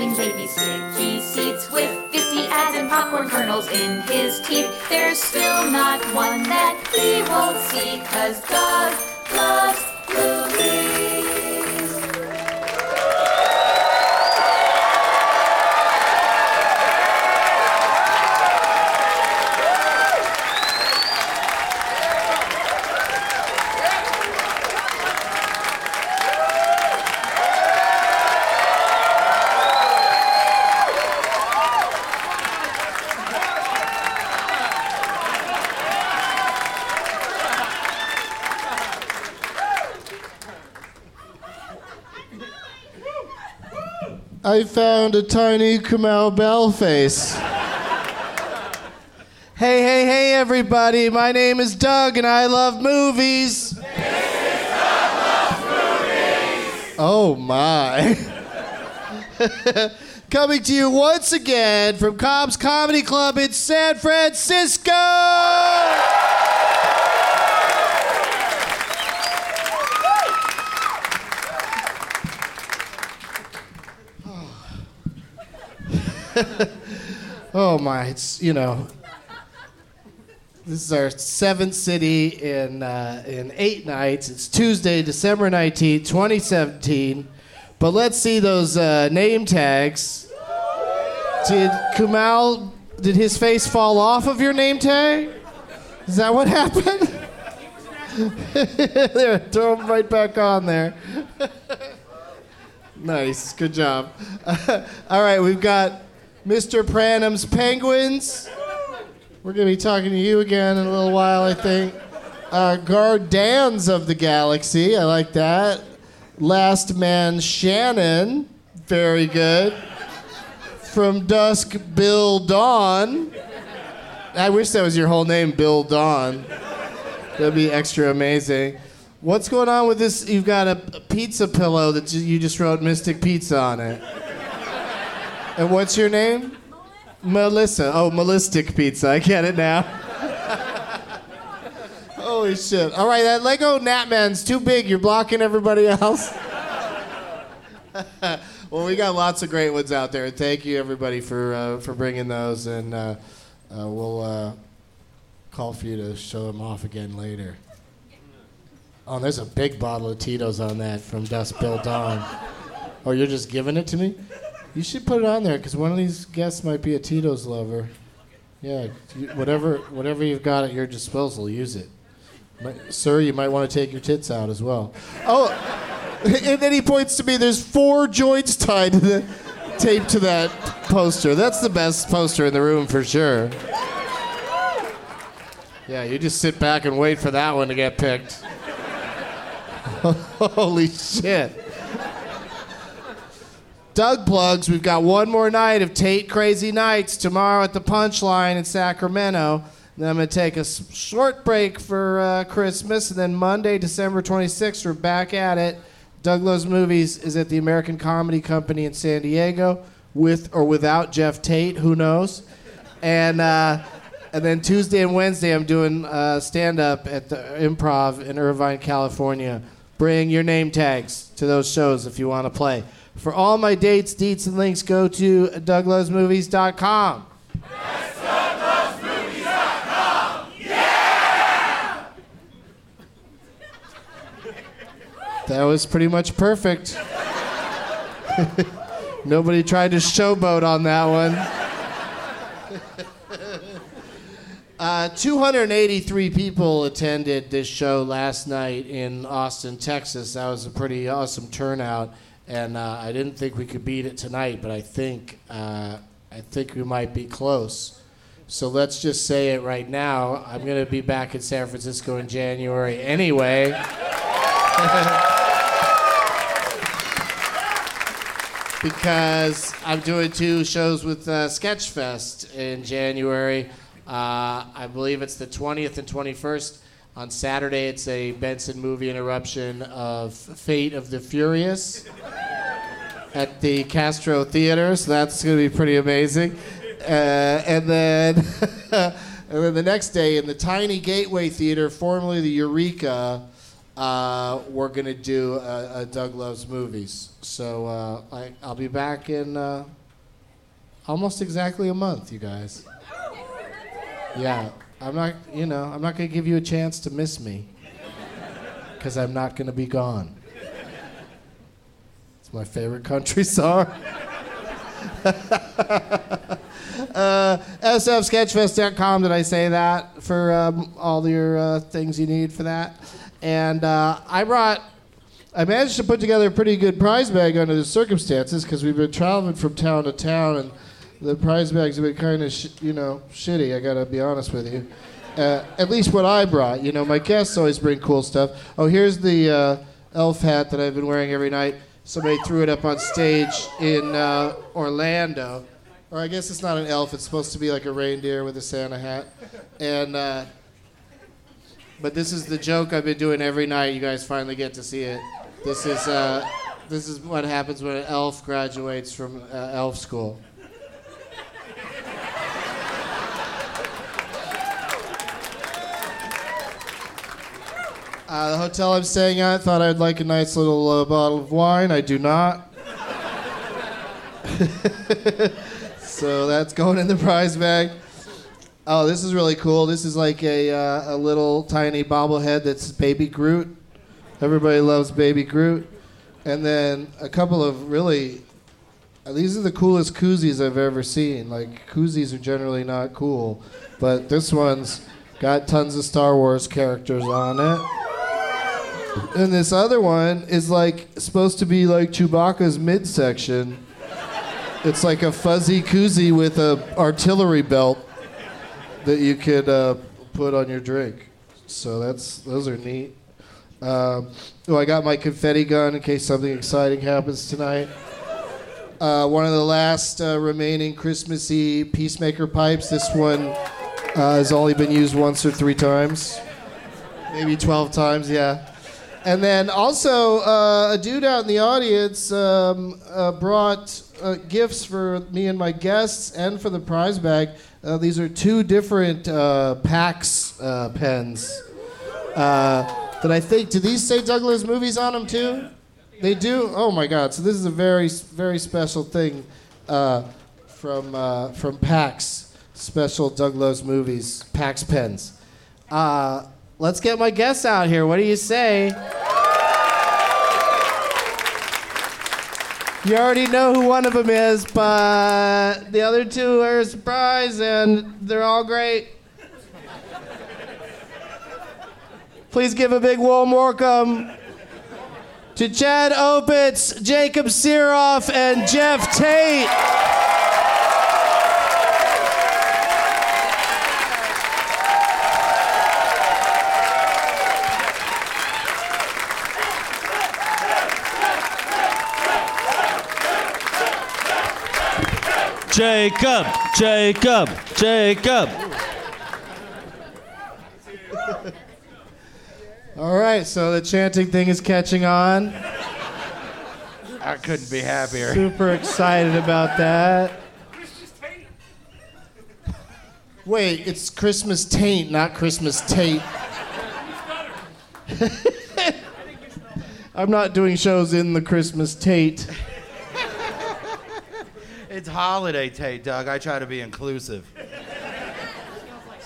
Screaming baby sticky seats with 50 ads and popcorn kernels in his teeth. There's still not one that he won't see, cause Doug loves I found a tiny Kamau Bell face. hey, hey, hey, everybody. My name is Doug and I love movies. Oh, my. Coming to you once again from Cobb's Comedy Club in San Francisco. oh my, it's you know, this is our seventh city in uh, in eight nights. It's Tuesday, December nineteenth, twenty seventeen. But let's see those uh, name tags. Did Kamau? Did his face fall off of your name tag? Is that what happened? there, throw him right back on there. nice, good job. all right, we've got Mr. Pranham's Penguins. We're going to be talking to you again in a little while, I think. Uh, Guardians of the Galaxy. I like that. Last Man Shannon. Very good. From Dusk, Bill Dawn. I wish that was your whole name, Bill Dawn. That'd be extra amazing. What's going on with this? You've got a pizza pillow that you just wrote Mystic Pizza on it. And what's your name? Melissa. Oh, Melistic Pizza. I get it now. Holy shit. All right, that Lego Natman's too big. You're blocking everybody else. well, we got lots of great ones out there. Thank you, everybody, for, uh, for bringing those. And uh, uh, we'll uh, call for you to show them off again later. Oh, there's a big bottle of Tito's on that from Dust Bill Dawn. Oh, you're just giving it to me? You should put it on there because one of these guests might be a Tito's lover. Yeah, you- whatever, whatever you've got at your disposal, use it. Might- sir, you might want to take your tits out as well. Oh, and then he points to me. There's four joints tied to the tape to that poster. That's the best poster in the room for sure. Yeah, you just sit back and wait for that one to get picked. Holy shit. Doug plugs, we've got one more night of Tate Crazy Nights tomorrow at the Punchline in Sacramento. Then I'm going to take a short break for uh, Christmas, and then Monday, December 26th, we're back at it. Doug Loves Movies is at the American Comedy Company in San Diego, with or without Geoff Tate, who knows? And uh, and then Tuesday and Wednesday, I'm doing uh, stand up at the Improv in Irvine, California. Bring your name tags to those shows if you want to play. For all my dates, deets, and links, go to douglovesmovies.com. That was pretty much perfect. Nobody tried to showboat on that one. Uh, 283 people attended this show last night in Austin, Texas. That was a pretty awesome turnout, and uh, I didn't think we could beat it tonight, but I think uh, I think we might be close. So let's just say it right now. I'm going to be back in San Francisco in January anyway. because I'm doing two shows with uh, Sketchfest in January. Uh, I believe it's the 20th and 21st. On Saturday, it's a Benson movie interruption of Fate of the Furious at the Castro Theater, so that's going to be pretty amazing. Uh, and then, and then the next day in the Tiny Gateway Theater, formerly the Eureka, uh, we're going to do a, a Doug Loves Movies. So uh, I, I'll be back in uh, almost exactly a month, you guys. Yeah, I'm not, you know, I'm not going to give you a chance to miss me because I'm not going to be gone. It's my favorite country song. uh, sfsketchfest.com. Did I say that for um, all your uh, things you need for that? And uh, I brought. I managed to put together a pretty good prize bag under the circumstances because we've been traveling from town to town and the prize bags have been kind of, sh- you know, shitty. I gotta be honest with you. Uh, at least what I brought. You know, my guests always bring cool stuff. Oh, here's the uh, elf hat that I've been wearing every night. Somebody threw it up on stage in uh, Orlando. Or I guess it's not an elf. It's supposed to be like a reindeer with a Santa hat. And uh, but this is the joke I've been doing every night. You guys finally get to see it. This is uh, this is what happens when an elf graduates from uh, elf school. Uh, the hotel I'm staying at thought I'd like a nice little uh, bottle of wine. I do not. so that's going in the prize bag. Oh, this is really cool. This is like a, uh, a little tiny bobblehead that's Baby Groot. Everybody loves Baby Groot. And then a couple of really, uh, these are the coolest koozies I've ever seen. Like, koozies are generally not cool, but this one's got tons of Star Wars characters on it. And this other one is like supposed to be like Chewbacca's midsection. It's like a fuzzy koozie with a artillery belt that you could uh, put on your drink. So that's those are neat. Um, oh, I got my confetti gun in case something exciting happens tonight. Uh, one of the last uh, remaining Christmassy Peacemaker pipes. This one uh, has only been used once or three times, maybe 12 times. Yeah. And then also, uh, a dude out in the audience um, uh, brought uh, gifts for me and my guests and for the prize bag. Uh, these are two different uh, PAX uh, pens that I think, do these say Doug Loves Movies on them too? They do? Oh my God. So this is a very, very special thing from, from PAX, special Doug Loves Movies, PAX pens. Let's get my guests out here. What do you say? You already know who one of them is, but the other two are a surprise, and they're all great. Please give a big warm welcome to Chad Opitz, Jacob Sirof, and Geoff Tate. Jacob, Jacob, Jacob. All right, so the chanting thing is catching on. I couldn't be happier. Super excited about that. Wait, it's Christmas taint, not Christmas Tate. I'm not doing shows in the Christmas Tate. It's holiday Tate, Doug. I try to be inclusive.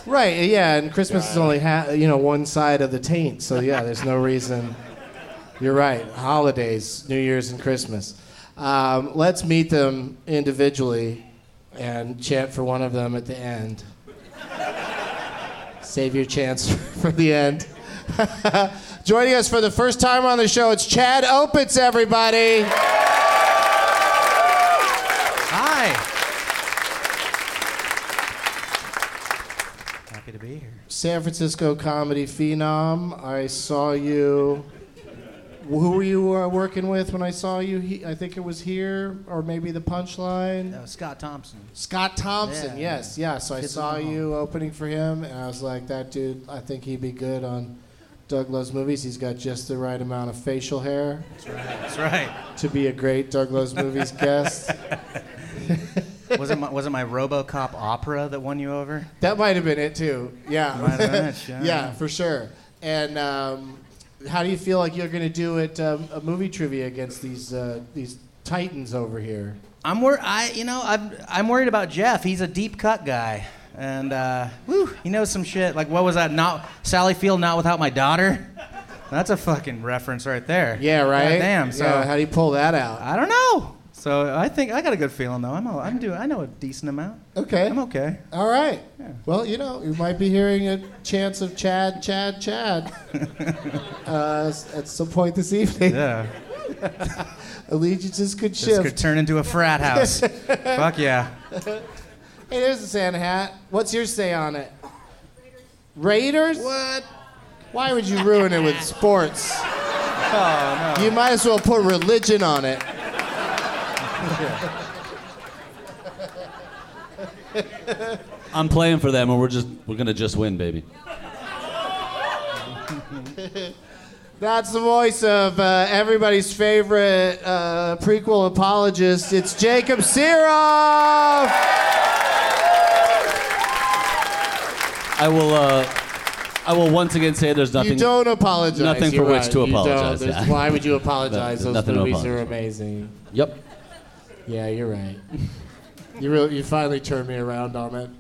Right, yeah, and Christmas is only ha- you know one side of the taint, so yeah, there's no reason. You're right. Holidays, New Year's and Christmas. Um, let's meet them individually and chant for one of them at the end. Save your chance for the end. Joining us for the first time on the show, it's Chad Opitz, everybody. Hi. Happy to be here. San Francisco comedy phenom. I saw you. Who were you uh, working with when I saw you? He, I think it was here, or maybe the Punchline. Scott Thompson. Scott Thompson. Yeah. Yes, yeah. So I Kids saw in the you opening for him, and I was like, that dude. I think he'd be good on Doug Loves Movies. He's got just the right amount of facial hair That's right. to be a great Doug Loves Movies guest. Was it my, was it my RoboCop opera that won you over? That might have been it too. Yeah. Might have been it, yeah. yeah, for sure. And um, how do you feel like you're going to do at um, a movie trivia against these uh, these titans over here? I'm wor- I you know I'm I'm worried about Geoff. He's a deep cut guy, and uh, whew, he knows some shit. Like what was that? Not Sally Field, not without my daughter. That's a fucking reference right there. Yeah, right. Damn. So Yeah, how do you pull that out? I don't know. So I think I got a good feeling though. I'm a, I'm doing I know a decent amount. Okay. I'm okay. All right. Well, you know, you might be hearing a chance of Chad, Chad, Chad uh, at some point this evening. Yeah. Allegiances could This shift. could turn into a frat house. Fuck yeah. Hey, there's the Santa hat. What's your say on it? Raiders? What? Why would you ruin it with sports? Oh no. You might as well put religion on it. I'm playing for them, and we're just we're gonna just win, baby. That's the voice of uh, everybody's favorite uh, prequel apologist. It's Jacob Sirof. I will. Uh, I will once again say there's nothing. You don't apologize. nothing for You're which right. to You apologize, yeah. Why would you apologize? Those movies are amazing. Yep. Yeah, you're right. You really, you finally turned me around on it.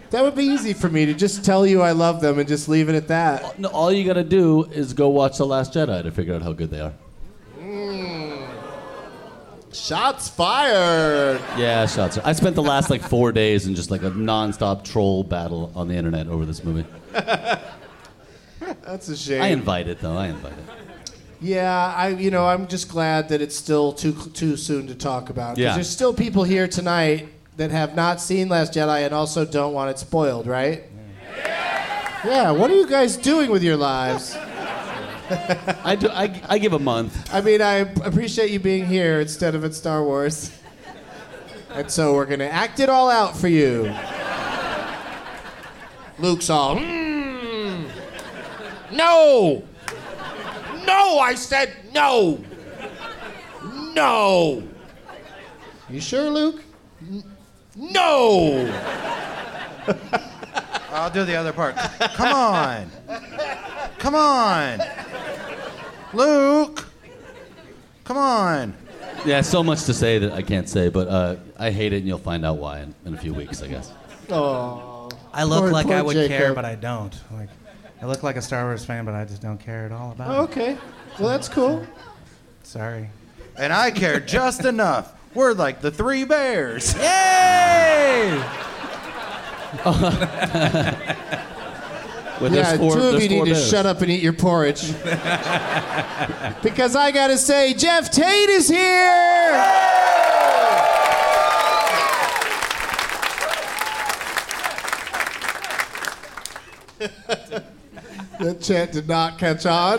that would be easy for me to just tell you I love them and just leave it at that. No, all you gotta do is go watch The Last Jedi to figure out how good they are. Mm. Shots fired. Yeah, shots. I spent the last like four days in just like a non-stop troll battle on the internet over this movie. That's a shame. I invite it though. I invite it. Yeah, I you know I'm just glad that it's still too too soon to talk about. 'Cause Yeah. There's still people here tonight that have not seen Last Jedi and also don't want it spoiled, right? Yeah. What are you guys doing with your lives? I do. I, I give a month. I mean, I appreciate you being here instead of at Star Wars. And so we're gonna act it all out for you. Luke's all, "Mm, no, No, I said no. No. You sure, Luke? No. I'll do the other part. Come on. Come on. Luke. Come on. Yeah, so much to say that I can't say, but uh, I hate it, and you'll find out why in, in a few weeks, I guess. Oh. I look Poor- like poor I would care, but I don't. Like, I look like a Star Wars fan, but I just don't care at all about Oh, it. okay. Well, that's cool. Sorry. And I care just enough. We're like the three bears. Yay! Well, yeah, four, two of you need four to shut up and eat your porridge. because I gotta say, Geoff Tate is here! that chant did not catch on,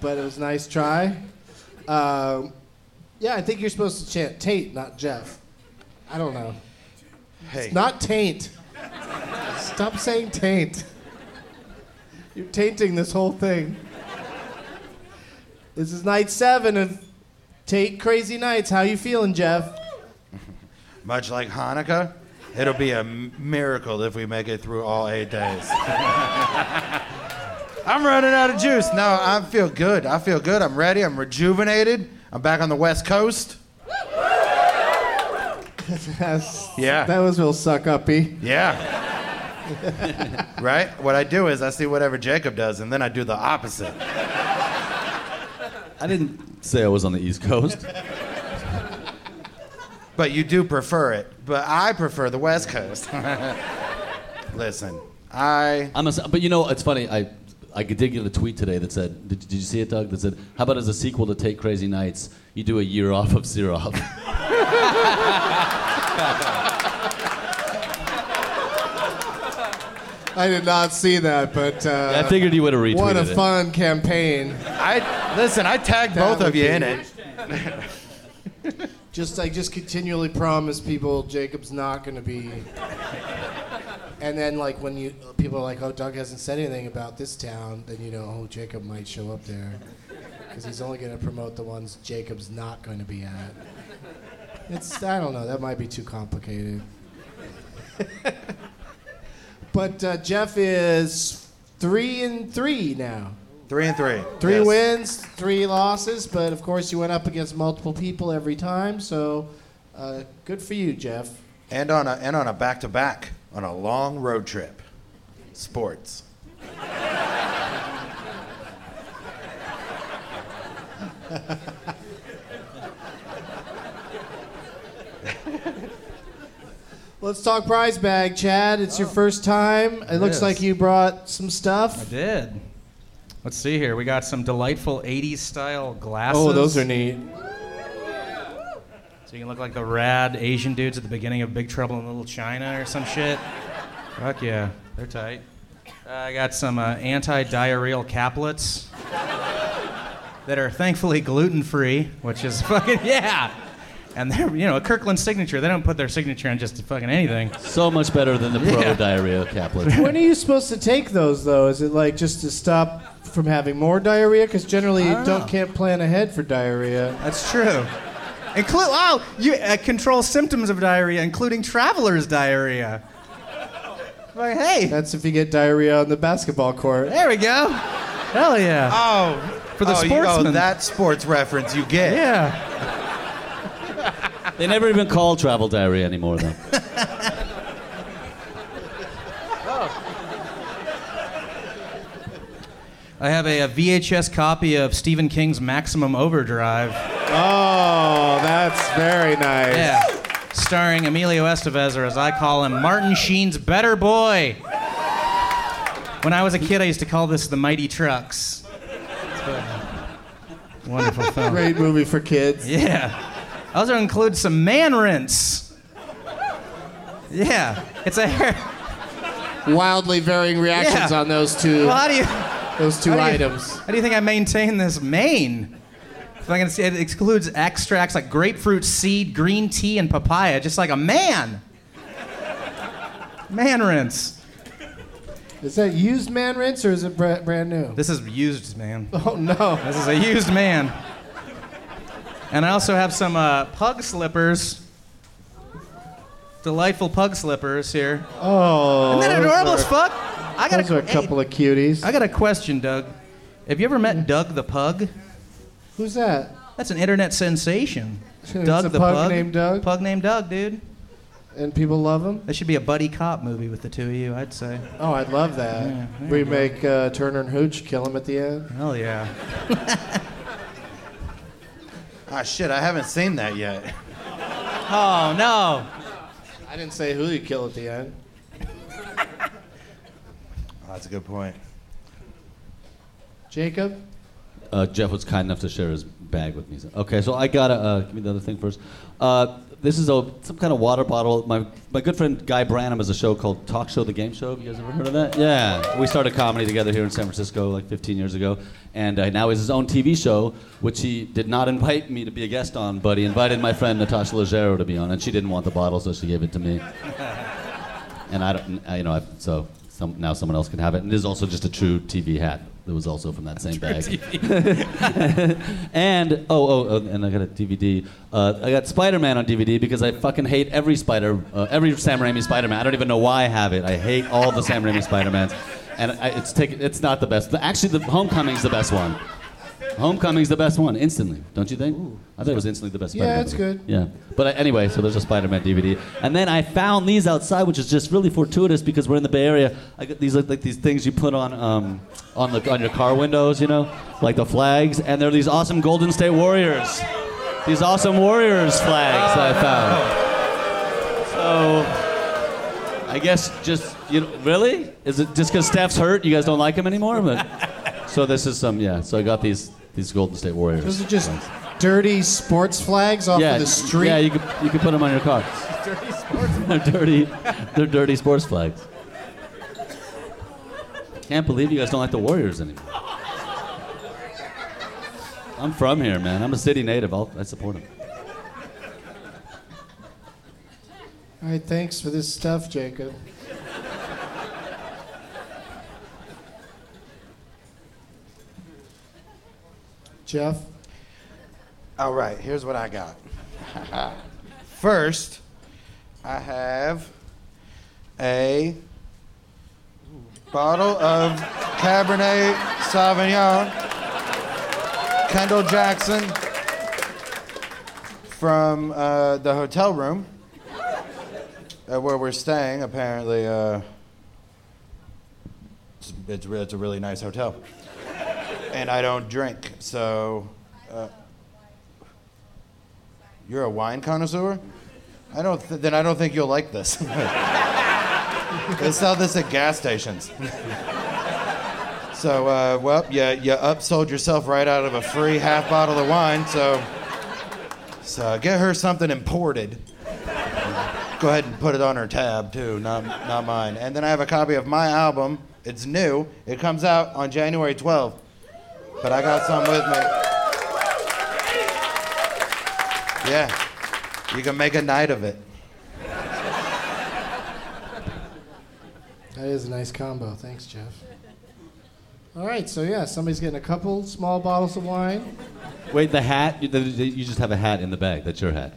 but it was a nice try. Um, yeah, I think you're supposed to chant Tate, not Geoff. I don't know. Hey. It's not taint. Stop saying taint. You're tainting this whole thing. This is night seven of Tate Crazy Nights. How you feeling, Geoff? Much like Hanukkah, it'll be a miracle if we make it through all eight days. I'm running out of juice. No, I feel good. I feel good. I'm ready. I'm rejuvenated. I'm back on the West Coast. That's- Yeah. That was real suck uppy. Yeah. right? What I do is I see whatever Jacob does, and then I do the opposite. I didn't say I was on the East Coast. But you do prefer it. But I prefer the West Coast. Listen, I. I'm a, but you know, it's funny. I I did get a tweet today that said, did, did you see it, Doug? That said, how about as a sequel to Tate Crazy Nights, you do a year off of Sirof? I did not see that, but uh, I figured you would have retweeted it. what a it. fun campaign. I listen. I tagged That both of you be- in it. Just I just continually promise people Jacob's not going to be. And then like when you people are like, oh, Doug hasn't said anything about this town, then you know, oh, Jacob might show up there, because he's only going to promote the ones Jacob's not going to be at. It's I don't know. That might be too complicated. but uh, Geoff is three and three now. Three and three. Three Yes. wins, three losses, but of course you went up against multiple people every time. So uh, good for you, Geoff. And on a and on a back to back on a long road trip. Sports. Let's talk prize bag, Chad. It's your first time. It, looks is. like you brought some stuff. I did. Let's see here. We got some delightful 80s style glasses. Oh, those are neat. So you can look like the rad Asian dudes at the beginning of Big Trouble in Little China or some shit. Fuck yeah, they're tight. Uh, I got some uh, anti-diarrheal caplets that are thankfully gluten-free, which is fucking yeah. And they're you know a Kirkland signature. They don't put their signature on just fucking anything. so much better than the pro Yeah. diarrhea caplet. when are you supposed to take those, though? Is it like just to stop from having more diarrhea? Because generally you don't don't know. can't plan ahead for diarrhea. That's true. Include oh, you uh, control symptoms of diarrhea, including traveler's diarrhea. Like, hey, That's if you get diarrhea on the basketball court. there we go. Hell yeah. Oh, For the oh, you- sportsman. oh, that sports reference you get. Yeah. They never even call travel diarrhea anymore, though. I have a, a VHS copy of Stephen King's Maximum Overdrive. Oh, that's very nice. Yeah. Starring Emilio Estevez, or as I call him, Martin Sheen's Better Boy. When I was a kid, I used to call this the Mighty Trucks. Wonderful film. Great movie for kids. Yeah. Also includes some man rinse. Yeah. It's a hair. Wildly varying reactions Yeah. on those two Well, how do you. Those two how do you- items. How do you think I maintain this mane? If I can see, it excludes extracts like grapefruit seed, green tea, and papaya, just like a man. Man rinse. Is that used man rinse or is it bra- brand new? This is used, man. Oh no. This is a used man. And I also have some uh, pug slippers. Delightful pug slippers here. Oh. Isn't that adorable as fuck? I got Those are a couple of cuties. I got a question, Doug. Have you ever met Doug the Pug? Who's that? That's an internet sensation. It's Doug a the pug Pug. named Doug? Pug named Doug, dude. And people love him? That should be a buddy cop movie with the two of you, I'd say. Oh, I'd love that. Yeah, we make uh, Turner and Hooch kill him at the end. Hell yeah. Ah, shit, I haven't seen that yet. Oh, no. I didn't say who you kill at the end. That's a good point. Jacob? Uh, Geoff was kind enough to share his bag with me. So- Okay, so I gotta uh, give me the other thing first. Uh, this is a some kind of water bottle. My my good friend Guy Branum has a show called Talk Show the Game Show. Have you guys ever heard of that? Yeah, we started comedy together here in San Francisco like 15 years ago, and uh, now he has his own TV show, which he did not invite me to be a guest on, but he invited my friend Natasha Leggero to be on, and she didn't want the bottle, so she gave it to me. and I don't, I- you know, I, so some, now someone else can have it. And it is also just a truTV hat. That was also from that same bag. and oh, oh, oh, and I got a DVD. Uh, I got Spider-Man on DVD because I fucking hate every Spider, uh, every Sam Raimi Spider-Man. I don't even know why I have it. I hate all the Sam Raimi Spider-Mans, and I, it's take, it's not the best. Actually, the Homecoming's the best one. Homecoming's the best one, instantly, don't you think? I thought it was instantly the best. Yeah, Spider-Man it's movie. good. Yeah, but uh, anyway, so there's a Spider-Man DVD, and then I found these outside, which is just really fortuitous because we're in the Bay Area. I got these look like these things you put on um, on the on your car windows, you know, like the flags, and they're these awesome Golden State Warriors, these awesome Warriors flags that I found. So I guess just you know, really is it just because Steph's hurt, you guys don't like him anymore? But so this is some yeah. So I got these these Golden State Warriors. Those are just dirty sports flags off yeah, of the street. Yeah, you could you could put them on your car. dirty sports they're dirty. They're dirty sports flags. Can't believe you guys don't like the Warriors anymore. I'm from here, man. I'm a city native. I'll, I support them. All right, thanks for this stuff, Jacob. Geoff? All right, here's what I got. First, I have a bottle of Cabernet Sauvignon, Kendall Jackson, from uh, the hotel room uh, where we're staying. Apparently, uh, it's, it's, it's a really nice hotel. And I don't drink, so. Uh, you're a wine connoisseur? I don't. Th- then I don't think you'll like this. they sell this at gas stations. so, uh, well, you, you upsold yourself right out of a free half bottle of wine. So, so get her something imported. Go ahead and put it on her tab too, not not mine. And then I have a copy of my album. It's new. It comes out on January 12th. But I got some with me. Yeah. You can make a night of it. That is a nice combo. Thanks, Geoff. All right, so yeah, somebody's getting a couple small bottles of wine. Wait, the hat? You, the, the- you just have a hat in the bag. That's your hat.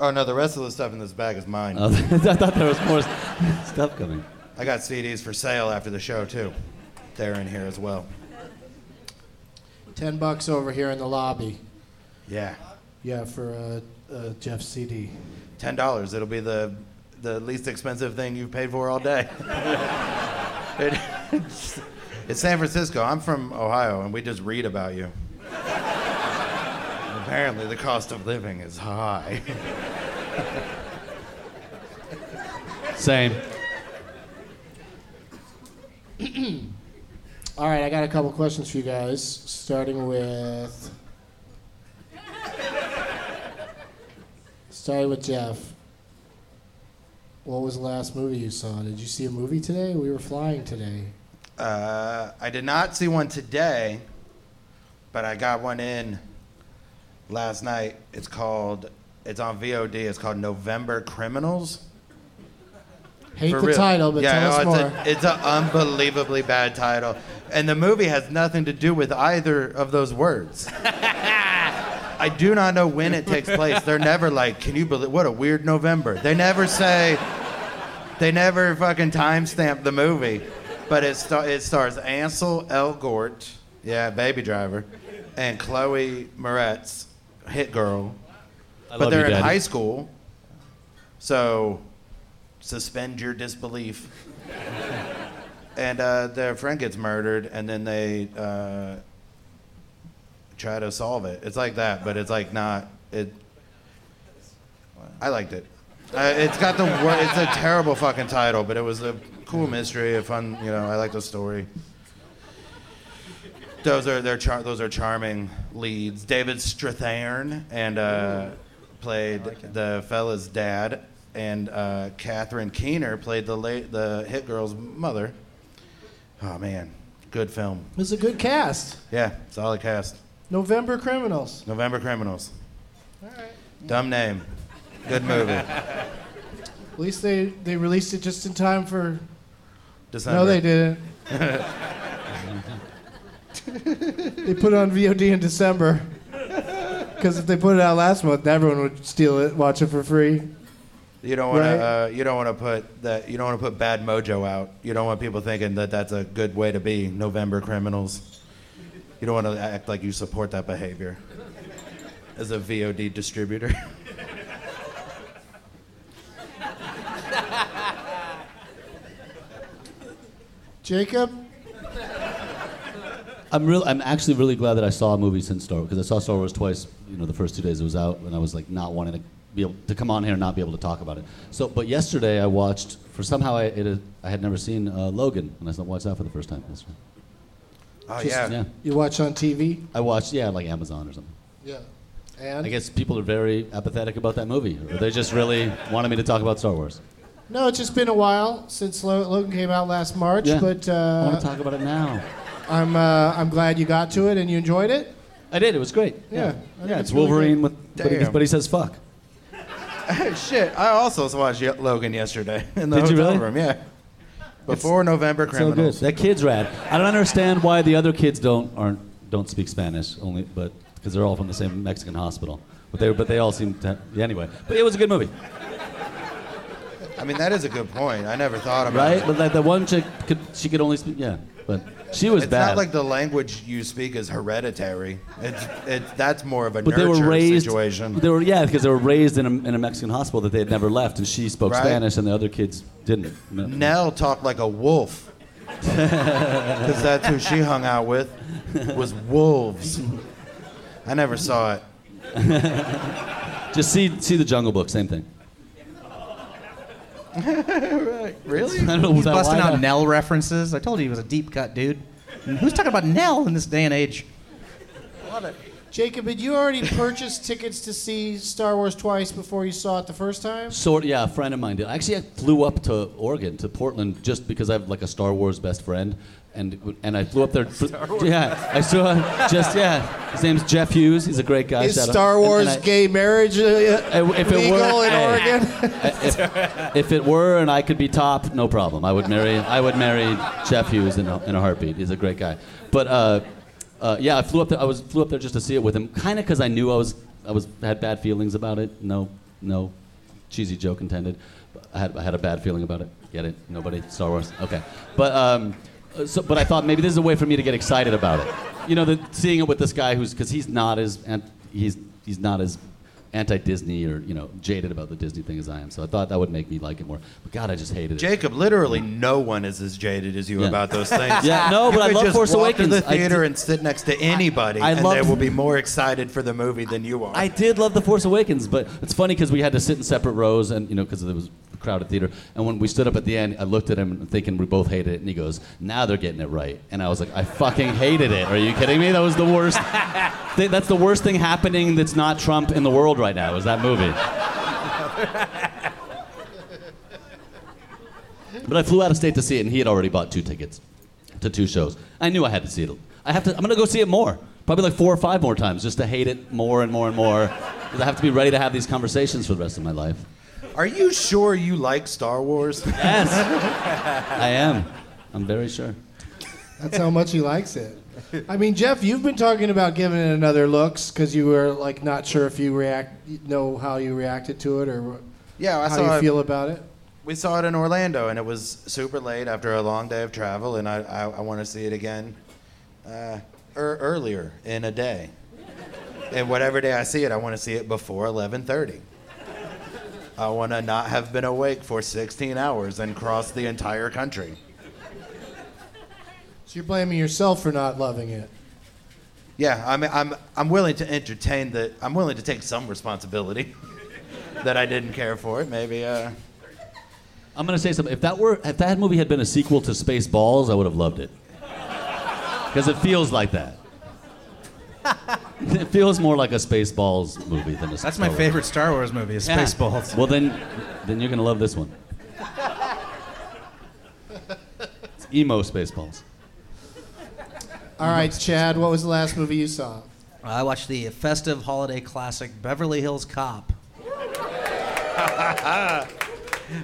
Oh no, the rest of the stuff in this bag is mine. Oh, I thought there was more stuff coming. I got CDs for sale after the show too. They're in here as well. Ten bucks over here in the lobby. Yeah. Yeah, for uh, uh, Geoff's CD. Ten dollars. It'll be the the least expensive thing you've paid for all day. It- it's, it's San Francisco. I'm from Ohio, and we just read about you. Apparently, the cost of living is high. Same. All right, I got a couple questions for you guys, starting with. Starting with Geoff. What was the last movie you saw? Did you see a movie today? We were flying today. Uh, I did not see one today, but I got one in last night. It's called, it's on VOD. It's called November Criminals. Hate For the real. title, but yeah, tell us oh, more. it's, a, it's an unbelievably bad title, and the movie has nothing to do with either of those words. I do not know when it takes place. They're never like, "Can you believe what a weird November?" They never say. They never fucking timestamp the movie, but it sta- it stars Ansel Elgort, yeah, Baby Driver, and Chloe Moretz, Hit Girl. I but love they're you, in Daddy. high school, so suspend your disbelief. and uh, their friend gets murdered, and then they uh, try to solve it. It's like that, but it's like not it. I liked it. Uh, it's got the wor- it's a terrible fucking title, but it was a cool mystery, a fun. You know, I like the story. Those are they're char- those are charming leads. David Strathairn and uh, played the fella's dad, and uh, Catherine Keener played the late the hit girl's mother. Oh man, good film. It was a good cast. Yeah, solid cast. November Criminals. November Criminals. All right. Dumb name. Good movie. At least they, they released it just in time for. December. No, they didn't. they put it on VOD in December. Because if they put it out last month, everyone would steal it, watch it for free. You don't want Right. to. Uh, you don't want to put that. You don't want to put bad mojo out. You don't want people thinking that that's a good way to be. November criminals. You don't want to act like you support that behavior. As a VOD distributor. Jacob? I'm real. I'm actually really glad that I saw a movie since Star Wars because I saw Star Wars twice. You know, the first two days it was out, and I was like not wanting to be able to come on here and not be able to talk about it. So, but yesterday I watched. For somehow I it, I had never seen uh, Logan, and I watched that for the first time yesterday. Oh Just- yeah. yeah. You watch on TV? I watched yeah, like Amazon or something. Yeah. And? I guess people are very apathetic about that movie, or they just really wanted me to talk about Star Wars. No, it's just been a while since Logan came out last March, Yeah. but I uh, want to talk about it now. I'm uh, I'm glad you got to it and you enjoyed it. I did. It was great. Yeah, I Yeah, it's it's really Wolverine good. with, but he, but he says fuck. Shit. I also watched Ye- Logan yesterday in the Did you hotel really? room. Yeah. Before November So good. criminals. That kid's rad. I don't understand why the other kids don't aren't don't speak Spanish only, but because they're all from the same Mexican hospital. But they but they all seem to yeah, anyway. But it was a good movie, I mean, that is a good point. I never thought about it. right? it. But like the one chick could she could only speak yeah, but she was it's bad. not like the language you speak is hereditary. It's, it's that's more of a but they were raised. situation. They were yeah, because they were raised in a, in a Mexican hospital that they had never left, and she spoke Right. Spanish, and the other kids didn't. Nell talked like a wolf. Because that's who she hung out with, was wolves. I never saw it. Just see see the Jungle Book, same thing. Really? I don't know He's that- busting why out that- Nell references. I told you he was a deep cut dude. And who's talking about Nell in this day and age? Jacob, had you already purchased tickets to see Star Wars twice before you saw it the first time? Sort yeah, a friend of mine did. Actually, I flew up to Oregon to Portland just because I have like a Star Wars best friend, and and I flew up there. yeah, I saw just yeah. His name's Jeff Hughes. He's a great guy. Is Shout. Star And- Wars and I- gay marriage uh, if it legal were- in hey. Oregon? if, if it were and I could be top, no problem. I would marry. I would marry Jeff Hughes in a, in a heartbeat. He's a great guy. But uh, uh, yeah, I flew up there. I was flew up there just to see it with him, kind of because I knew I was I was had bad feelings about it. No, no, cheesy joke intended. I had I had a bad feeling about it. Get it? Nobody. Star Wars. Okay. But um, Uh, so, but I thought maybe this is a way for me to get excited about it. You know, the, seeing it with this guy who's because he's not as ant- he's he's not as anti-Disney or you know jaded about the Disney thing as I am. So I thought that would make me like it more. But God, I just hated it. Jacob, literally no one is as jaded as you Yeah. about those things. Yeah, no, but I love just Force walk Awakens. to the theater and sit next to anybody, I and love- they will be more excited for the movie than you are. I did love The Force Awakens, but it's funny because we had to sit in separate rows, and you know, because there was crowded theater. And when we stood up at the end, I looked at him, thinking we both hated it, and he goes, "Now they're getting it right." And I was like, "I fucking hated it. Are you kidding me? That was the worst. th- that's the worst thing happening. That's not Trump in the world right now. Is that movie?" But I flew out of state to see it, and he had already bought two tickets to two shows. I knew I had to see it. I have to. I'm gonna go see it more, probably like four or five more times, just to hate it more and more and more. Because I have to be ready to have these conversations for the rest of my life. Are you sure you like Star Wars? Yes, I am. I'm very sure. That's how much he likes it. I mean, Geoff, you've been talking about giving it another looks because you were like not sure if you react, know how you reacted to it or Yeah, I how saw you it. feel about it. We saw it in Orlando, and it was super late after a long day of travel, and I, I, I want to see it again uh, er, earlier in a day. And whatever day I see it, I want to see it before 11:30. I want to not have been awake for 16 hours and cross the entire country. So you're blaming yourself for not loving it. Yeah, I'm, I'm, I'm willing to entertain the. I'm willing to take some responsibility that I didn't care for it. Maybe. Uh, I'm gonna say something. If that were, if that movie had been a sequel to Spaceballs, I would have loved it. Because it feels like that. it feels more like a Spaceballs movie than a. Spaceball movie. That's Star my Wars. favorite Star Wars movie, is Yeah. Spaceballs. Well then, then you're gonna love this one. It's emo Spaceballs. All right, Chad, what was the last movie you saw? I watched the festive holiday classic Beverly Hills Cop.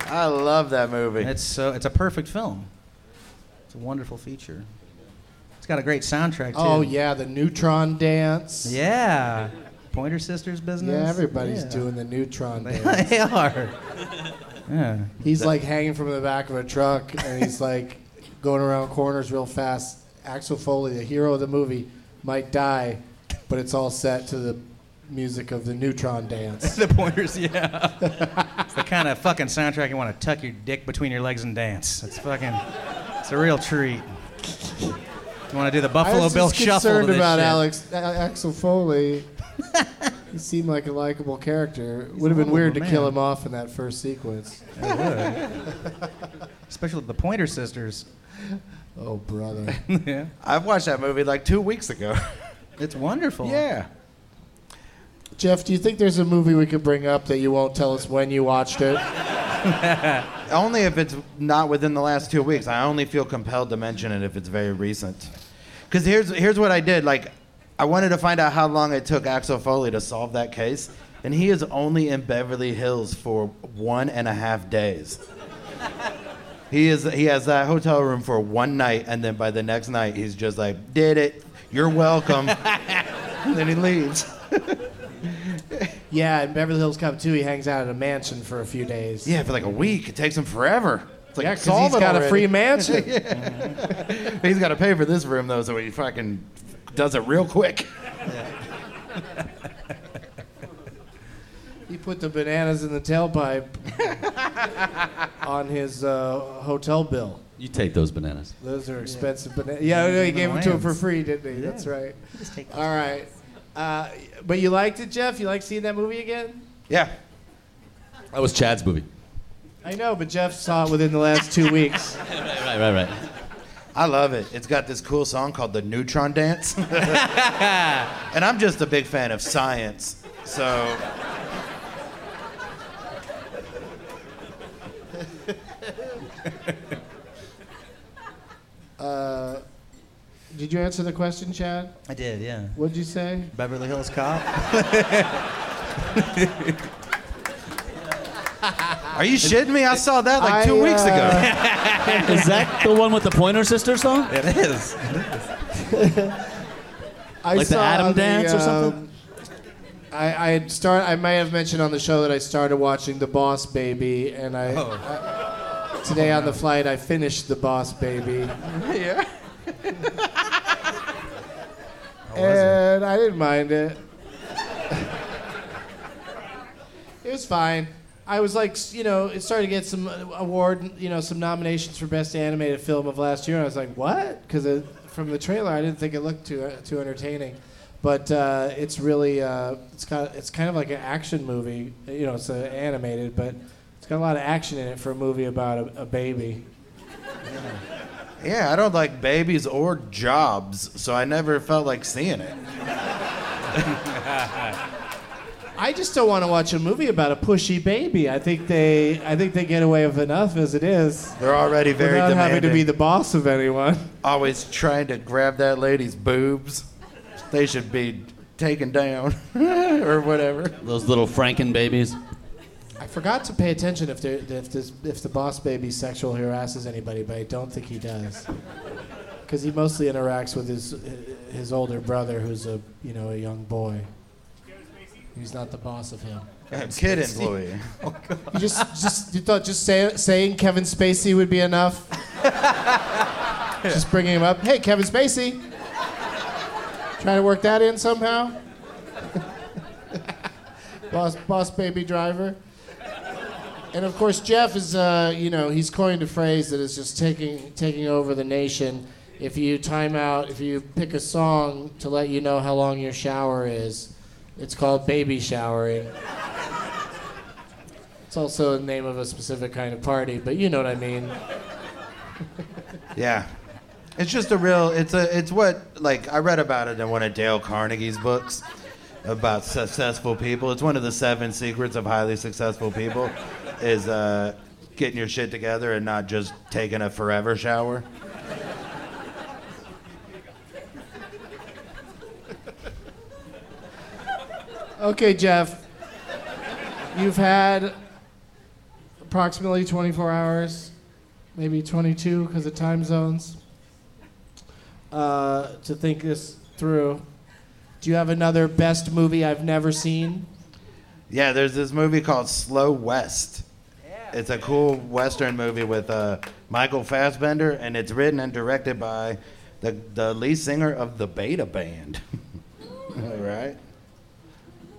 I love that movie. It's so it's a perfect film. It's a wonderful feature. It's got a great soundtrack too. Oh yeah, the Neutron Dance. Yeah. Pointer Sisters business. Yeah, everybody's Yeah. doing the Neutron Dance. they are. Yeah. He's like hanging from the back of a truck, and he's like going around corners real fast. Axel Foley, the hero of the movie, might die, but it's all set to the music of the Neutron Dance. the pointers, yeah. it's the kind of fucking soundtrack you want to tuck your dick between your legs and dance. It's fucking, it's a real treat. You want to do the I Buffalo was Bill just shuffle to concerned this about shit. Alex A- Axel Foley. he seemed like a likable character. It would have a been weird to lovable kill man. him off in that first sequence. Especially the Pointer Sisters. Oh brother. yeah. I've watched that movie like two weeks ago. It's wonderful. yeah. Jeff, do you think there's a movie we could bring up that you won't tell us when you watched it? Only if it's not within the last two weeks. I only feel compelled to mention it if it's very recent. Because here's here's what I did. Like, I wanted to find out how long it took Axel Foley to solve that case, and he is only in Beverly Hills for one and a half days. He is he has that hotel room for one night, and then by the next night he's just like, "Did it? You're welcome." and then he leaves. Yeah, in Beverly Hills Cop 2, he hangs out at a mansion for a few days. Yeah, for like a week. It takes him forever. It's like Yeah, 'cause solve he's it got a free mansion. He's got to pay for this room though, so he fucking does it real quick. He put the bananas in the tailpipe on his uh, hotel bill. You take those bananas. Those are expensive bananas. Yeah, no, he gave them to him for free, didn't he? That's right. Just take All right. Uh, but you liked it, Jeff? You like seeing that movie again? Yeah. That was Chad's movie. I know, but Jeff saw it within the last two weeks. Right, right, right. right. I love it. It's got this cool song called the Neutron Dance. and I'm just a big fan of science. So Uh, did you answer the question, Chad? I did, yeah. What'd you say? Beverly Hills Cop. Are you shitting me? I saw that like two I, weeks uh, ago. Is that the one with the Pointer Sister song? it is. I Like the Adam the, dance or something? um, I, I start. I may have mentioned on the show that I started watching The Boss Baby, and I, Oh. I- today on the flight I finished The Boss Baby, yeah. and I didn't mind it. it was fine. I was like, you know, it started to get some uh, award, you know, some nominations for best animated film of last year, and I was like, what? Because from the trailer, I didn't think it looked too uh, too entertaining. But uh, it's really, uh, it's got, it's kind of like an action movie. You know, it's uh, animated, but it's got a lot of action in it for a movie about a, a baby. Yeah, I don't like babies or jobs, so I never felt like seeing it. I just don't want to watch a movie about a pushy baby. I think they, I think they get away with enough as it is. They're already very without demanding. having to be the boss of anyone. Always trying to grab that lady's boobs. They should be taken down or whatever. Those little Franken babies. I forgot to pay attention if there, if this, if the boss baby sexual harasses anybody, but I don't think he does. Because he mostly interacts with his his older brother, who's a you know a young boy. He's not the boss of him. Kid employee. You just just you thought just say, saying Kevin Spacey would be enough. just bringing him up. Hey, Kevin Spacey. Trying to work that in somehow. boss, boss, baby driver. And of course, Jeff is, uh, you know, he's coined a phrase that is just taking taking over the nation. If you time out, if you pick a song to let you know how long your shower is, it's called baby showering. It's also the name of a specific kind of party, but you know what I mean. Yeah. It's just a real it's a it's what like I read about it in one of Dale Carnegie's books about successful people. It's one of the seven secrets of highly successful people is uh, getting your shit together and not just taking a forever shower. Okay, Jeff. You've had approximately 24 hours, maybe 22 because of time zones, uh, to think this through. Do you have another best movie I've never seen? Yeah, there's this movie called Slow West. Yeah. It's a cool Western movie with uh, Michael Fassbender, and it's written and directed by the, the lead singer of the Beta Band. All right?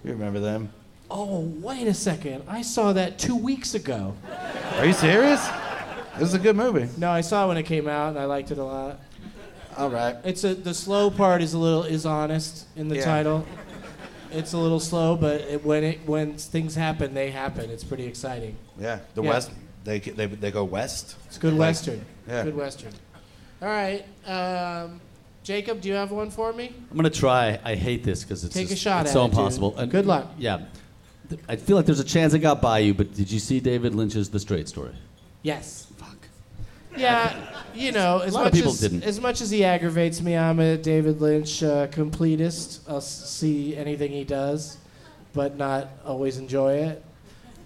You remember them? Oh, wait a second. I saw that two weeks ago. Are you serious? This is a good movie. No, I saw it when it came out, and I liked it a lot. All right. It's a the slow part is a little is honest in the Yeah. title. It's a little slow, but it, when it when things happen, they happen. It's pretty exciting. Yeah, the Yeah. West. They, they, they go west. It's a good Like- western. Yeah. Good western. All right, um, Jacob, do you have one for me? I'm gonna try. I hate this because it's Take a shot It's at so it, dude. impossible. And- Good luck. Yeah, Th- I feel like there's a chance it got by you, but did you see David Lynch's The Straight Story? Yes. Fuck. Yeah, you know, as lot much of people as didn't. as much as he aggravates me, I'm a David Lynch uh, completist. I'll s- see anything he does, but not always enjoy it.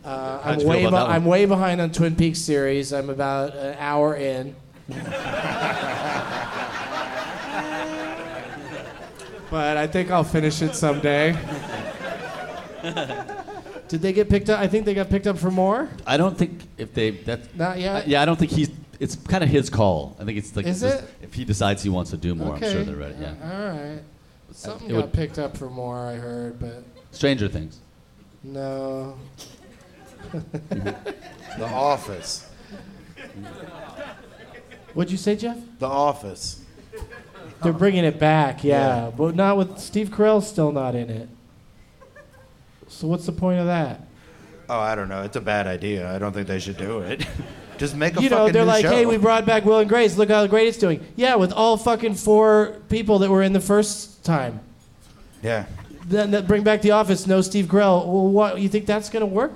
Uh, How'd I'm you feel way about that one? I'm way behind on Twin Peaks series. I'm about an hour in. but I think I'll finish it someday. Did they get picked up? I think they got picked up for more. I don't think if they that. Not yet? Uh, yeah, I don't think he's. It's kind of his call. I think it's like Is just- it? if he decides he wants to do more, I'm sure they're ready. Yeah. All right. Something it got would- picked up for more. I heard, but Stranger Things. no. The Office. What'd you say, Jeff? The Office. They're uh-huh. bringing it back, yeah, Yeah. but not with Steve Carell's still not in it. So what's the point of that? Oh, I don't know. It's a bad idea. I don't think they should do it. Just make a you know, they're new like, show. hey, we brought back Will and Grace. Look how great it's doing. Yeah, with all fucking four people that were in the first time. Yeah. Then then bring back The Office. No Steve Carell. Well, what? You think that's gonna work?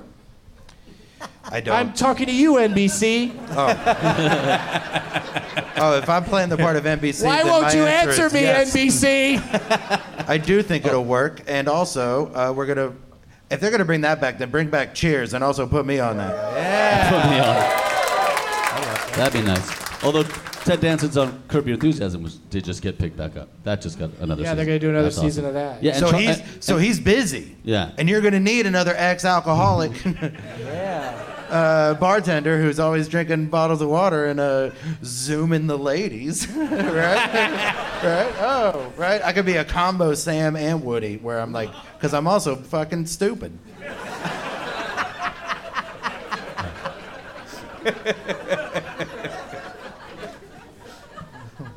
I don't. I'm talking to you, NBC. oh, oh, if I'm playing the part of NBC, Why then won't my you answer answer me, yes. NBC? I do think it'll work, and also uh, we're gonna. If they're gonna bring that back, then bring back Cheers, and also put me on that. Yeah. Put me on. That'd be nice. Although Ted Danson's on Curb Your Enthusiasm was, did just get picked back up. That just got another. Season. Yeah, season. they're gonna do another That's season awesome. of that. Yeah, so Char- he's and- so he's busy. Yeah. And you're gonna need another ex-alcoholic. Uh, bartender who's always drinking bottles of water and uh, zooming the ladies, right? right? Oh, right. I could be a combo Sam and Woody, where I'm like, because I'm also fucking stupid. I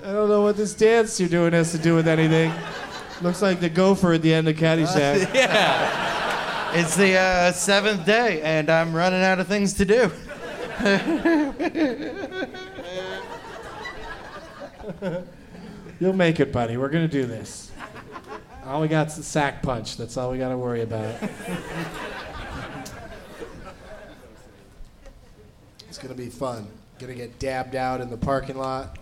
don't know what this dance you're doing has to do with anything. Looks like the gopher at the end of Caddyshack. yeah. It's the uh, seventh day, and I'm running out of things to do. You'll make it, buddy. We're gonna do this. All we got's the sack punch. That's all we gotta worry about. it's gonna be fun. Gonna get dabbed out in the parking lot.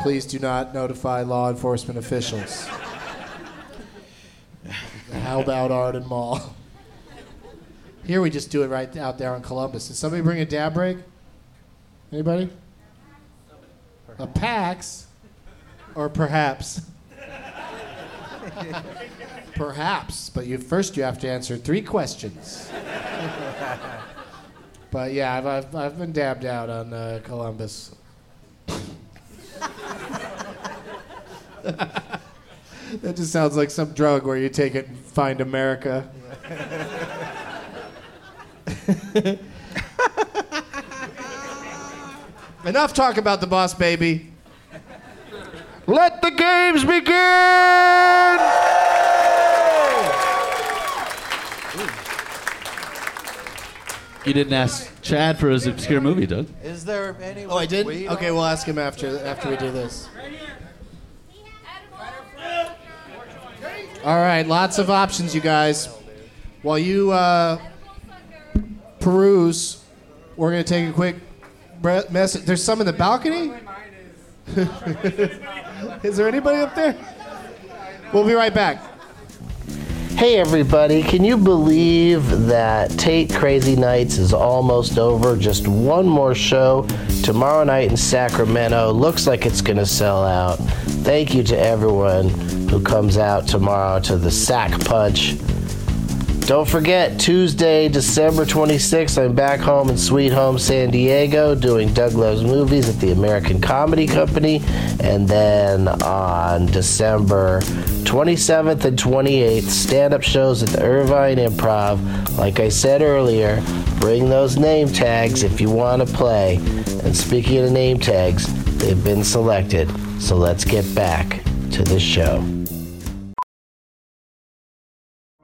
Please do not notify law enforcement officials. How about Arden Mall? Here we just do it right out there on Columbus. Did somebody bring a dab break? Anybody? A PAX? Or perhaps? perhaps, but you first you have to answer three questions. but yeah, I've, I've, I've been dabbed out on uh, Columbus. that just sounds like some drug where you take it and find America. Enough talk about the boss, baby. Let the games begin! You didn't ask Chad for his obscure movie, Doug. Is there any? Oh, I did. weed Okay, we'll ask him after after we do this. All right, lots of options, you guys. While you uh, peruse, we're gonna take a quick message. There's some in the balcony. Is there anybody up there? We'll be right back. Hey everybody, can you believe that Tate Crazy Nights is almost over? Just one more show tomorrow night in Sacramento. Looks like it's going to sell out. Thank you to everyone who comes out tomorrow to the Sack Punch. Don't forget, Tuesday, December 26th, I'm back home in Sweet Home San Diego doing Doug Loves Movies at the American Comedy Company. And then on December 27th and 28th, stand up shows at the Irvine Improv. Like I said earlier, bring those name tags if you want to play. And speaking of name tags, they've been selected. So let's get back to the show.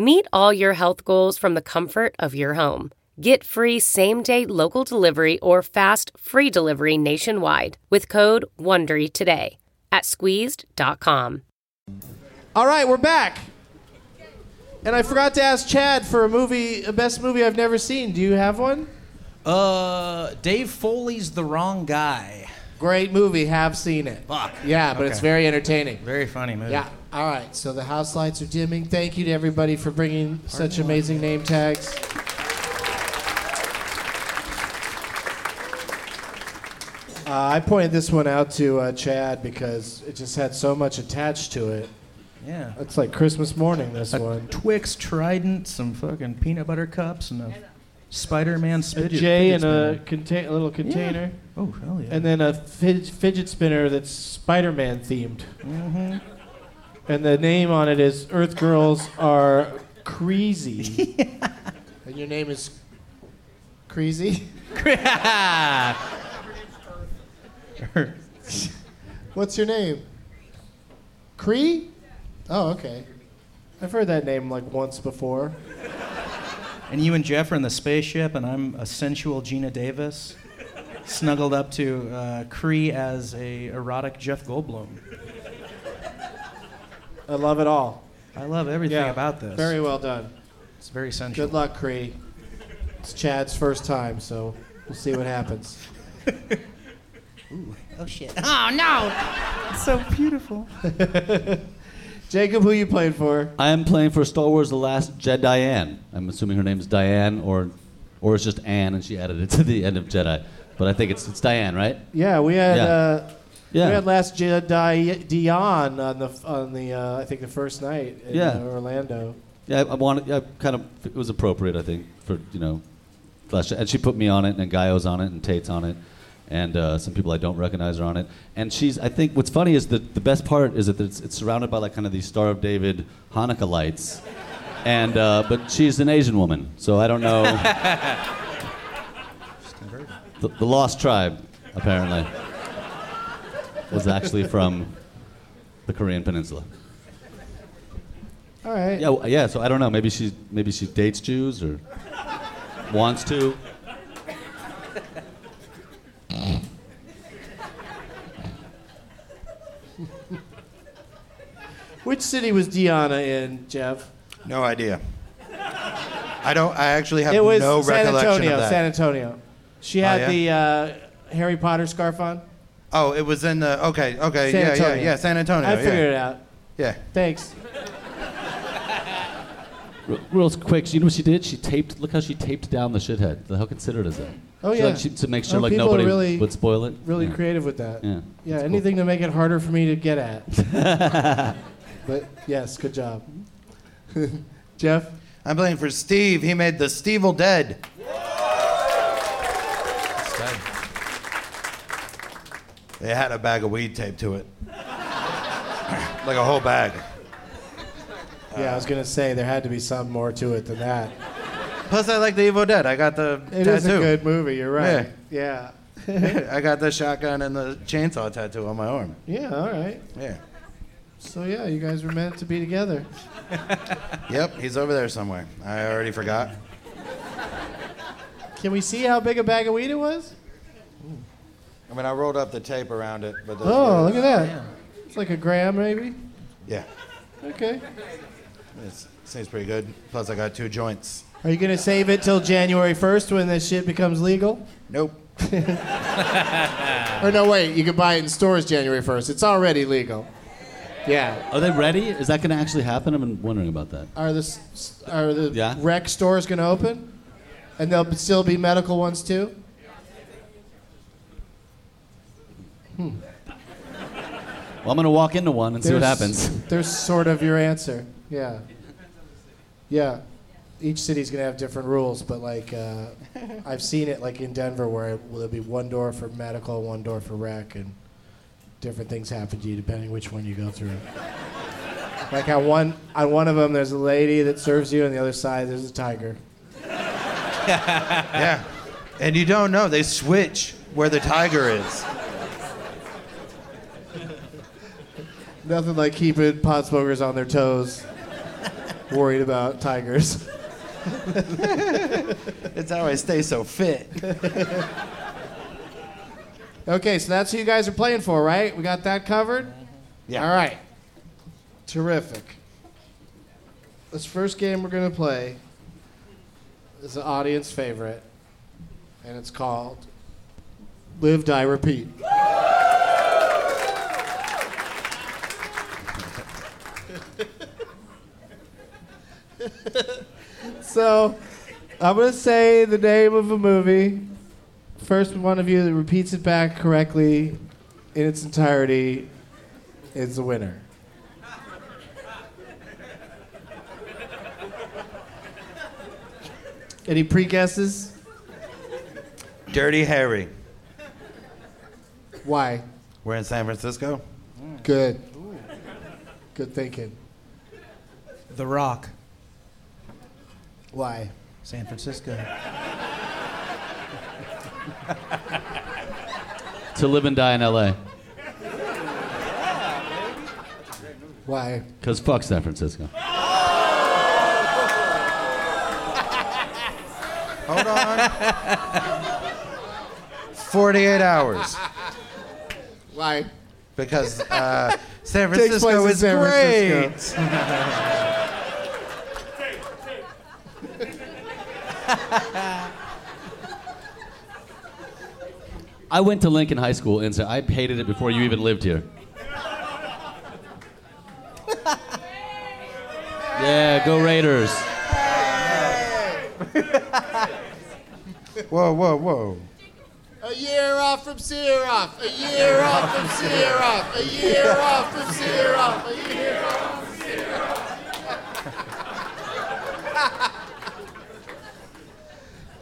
Meet all your health goals from the comfort of your home. Get free same day local delivery or fast free delivery nationwide with code WONDERY today at squeezed.com. All right, we're back. And I forgot to ask Chad for a movie, a best movie I've never seen. Do you have one? Uh, Dave Foley's The Wrong Guy. Great movie. Have seen it. Fuck. Yeah, but it's very entertaining. Very funny movie. Yeah. All right. So the house lights are dimming. Thank you to everybody for bringing such amazing name tags. Uh, I pointed this one out to uh, Chad because it just had so much attached to it. Yeah. It's like Christmas morning. This A one. Twix Trident, some fucking peanut butter cups, and a Spider-Man A spidget. J fidget and a, spinner. contain- a little container. Oh hell yeah. And then a fid- fidget spinner that's Spider-Man themed. Mm-hmm. And the name on it is Earth Girls Are Crazy. and your name is Crazy? What's your name? Cree? Oh, okay. I've heard that name like once before. And you and Jeff are in the spaceship, and I'm a sensual Geena Davis, snuggled up to uh, Cree as a erotic Jeff Goldblum. I love it all. I love everything Yeah, about this. Very well done. It's very sensual. Good luck, Cree. It's Chad's first time, so we'll see what happens. Oh shit! Oh no! It's so beautiful. Jacob, who you playing for? I am playing for Star Wars: The Last Jedi. Diane. I'm assuming her name is Diane, or, or it's just Anne, and she added it to the end of Jedi. But I think it's it's Diane, right? Yeah, we had Yeah. uh, Yeah. we had Last Jedi Dion on the on the uh, I think the first night in Yeah. uh, Orlando. Yeah, I wanted. I kind of. It was appropriate, I think, for you know, Flash. And she put me on it, and Gaio's on it, and Tate's on it, and uh, some people I don't recognize are on it. And she's. I think what's funny is that the best part is that it's, it's surrounded by like kind of these Star of David Hanukkah lights, and uh, but she's an Asian woman, so I don't know. the, the Lost Tribe, apparently, was actually from the Korean Peninsula. All right. Yeah, w- yeah. So I don't know. Maybe she maybe she dates Jews or wants to. Which city was Deanna in, Jeff? No idea. I don't. I actually have it was no San recollection Antonio. of that. San Antonio. She Oh, had yeah? the uh, Harry Potter scarf on. Oh, it was in the. Okay, okay, San yeah, yeah, Antonio. yeah. San Antonio. I yeah. figured it out. Yeah. Thanks. R- real quick, you know what she did? She taped. Look how she taped down the shithead. The how considered is that? Oh She, yeah. like, she- to make sure Oh, like people are nobody really, would spoil it. Really Yeah. creative with that. Yeah. Yeah. Anything to make it harder for me to get at. but yes, good job. Jeff. I'm playing for Steve. He made the Stevel Dead. It had a bag of weed taped to it. like a whole bag. Yeah, I was gonna say there had to be some more to it than that. Plus, I like the Evil Dead. I got the It tattoo. is a good movie. You're right. Yeah. I got the shotgun and the chainsaw tattoo on my arm. Yeah. All right. Yeah. So yeah, you guys were meant to be together. Yep, he's over there somewhere. I already forgot. Can we see how big a bag of weed it was? I mean, I rolled up the tape around it, but that's Oh, what look at is. that. It's like a gram, maybe. Yeah, Okay. it seems pretty good. Plus, I got two joints. Are you gonna save it till January 1st when this shit becomes legal? Nope. Or no, wait. You can buy it in stores January 1st. It's already legal. Yeah. Are they ready? Is that going to actually happen? I've been wondering about that. Are the s- are the Yeah. rec stores gonna open? And there'll still be medical ones too. Hmm. Well, I'm going to walk into one and see what happens. There's sort of your answer. Yeah. Yeah. Each city's gonna have different rules, but like uh, I've seen it like in Denver where it, there'll be one door for medical, one door for rec, and different things happen to you depending which one you go through. like on one on one of them, there's a lady that serves you, and the other side there's a tiger. yeah. And you don't know. They switch where the tiger is. Nothing like keeping pot smokers on their toes, worried about tigers. it's how I stay so fit. Okay, so that's who you guys are playing for, right? We got that covered? Yeah. All right. Terrific. This first game we're going to play is an audience favorite, and it's called Live, Die, Repeat. so, I'm going to say the name of a movie. First one of you that repeats it back correctly in its entirety is the winner. Any pre guesses? Dirty Harry. Why? We're in San Francisco. Good. Good thinking. The Rock. Why? San Francisco. to live and die in L.A. Why? Because fuck San Francisco. Hold on. 48 hours. Why? Because uh, San Francisco is San great. Francisco. I went to Lincoln High School and said I hated it before you even lived here. yeah, go Raiders. whoa, whoa, whoa. A year off from Sirof. A year off from Sirof. A year off from Sirof. A year off from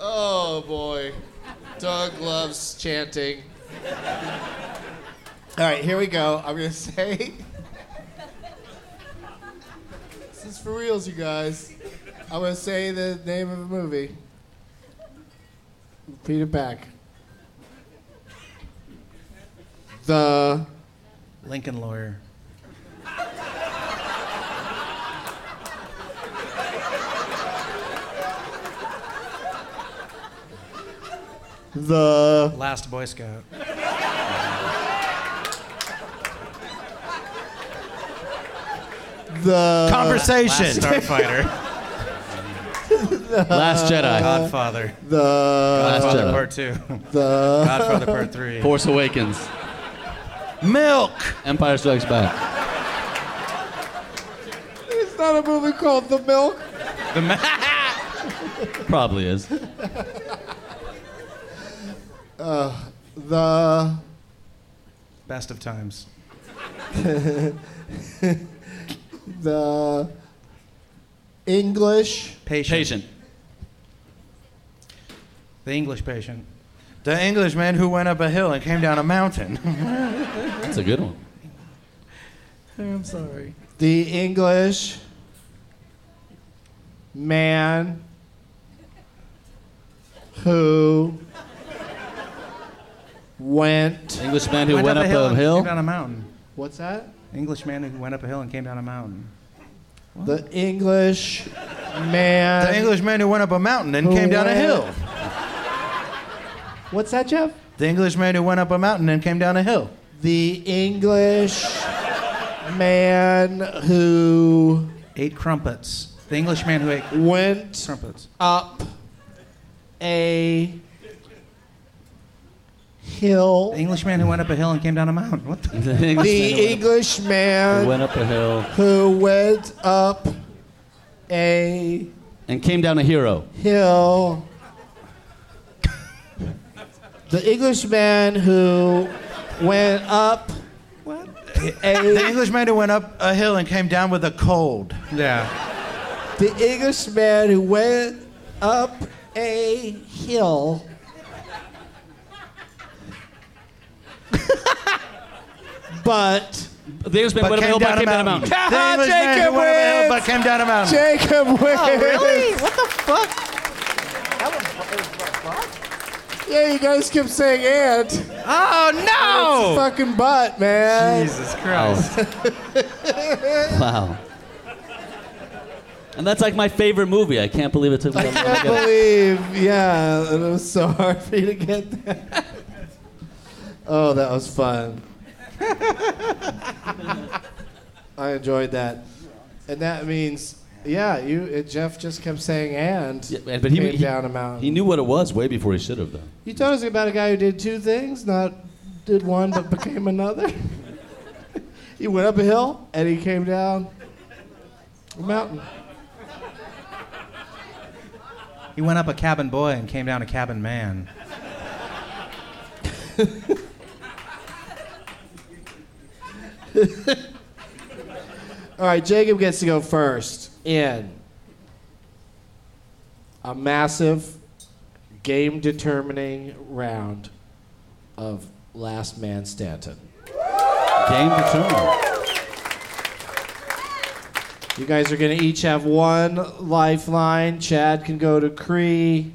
Oh boy. Doug loves chanting. All right, here we go. I'm going to say. this is for reals, you guys. I'm gonna say the name of a movie. Repeat it back. The Lincoln Lawyer. The Last Boy Scout. the Conversation. Last Starfighter. Last Jedi. Godfather. the Godfather Jedi. Part Two. the Godfather Part Three. Force Awakens. Milk. Empire Strikes Back. It's not a movie called The Milk. The ma- Probably is. The Best of times. the English Patient. Patient. The English Patient. The Englishman who went up a hill and came down a mountain. That's a good one. I'm sorry. the English man who went Englishman who went, up, a hill, and hill. Came down a mountain. what's that? Englishman who went up a hill and came down a mountain. The English man The Englishman who went up a mountain and came down a hill. What's that, Jeff? The Englishman who went up a mountain and came down a hill. The English man who Ate crumpets. The Englishman who ate went crumpets. up a hill. The Englishman who went up a hill and came down a mountain. What the? The Englishman The who went up- man went up a hill who went up a and came down a hero. hill. The Englishman who went up The a Englishman who went up a hill and came down with a cold. Yeah. the Englishman who went up a hill. but The Englishman went up a hill, but came down a mountain. Ah, the Englishman Jacob who went up a hill wins. but came down a mountain. Jacob oh, wins. Really? What the fuck? Yeah, you guys kept saying and. Oh It's no! fucking butt, man. Jesus Christ. Wow. And that's like my favorite movie. I can't believe it took me I that long can't to get it. believe, yeah, it was so hard for you to get that. Oh, that was fun. I enjoyed that, and that means, yeah, you. It, Jeff just kept saying and. Yeah, man, but he, came he, down a mountain. he knew what it was way before he should have, though. You told us about a guy who did two things, not did one but became another. he went up a hill and he came down a mountain. He went up a cabin boy and came down a cabin man. All right, Jacob gets to go first in a massive game determining round of Last Man Standing. Game determined. You guys are going to each have one lifeline. Chad can go to Cree.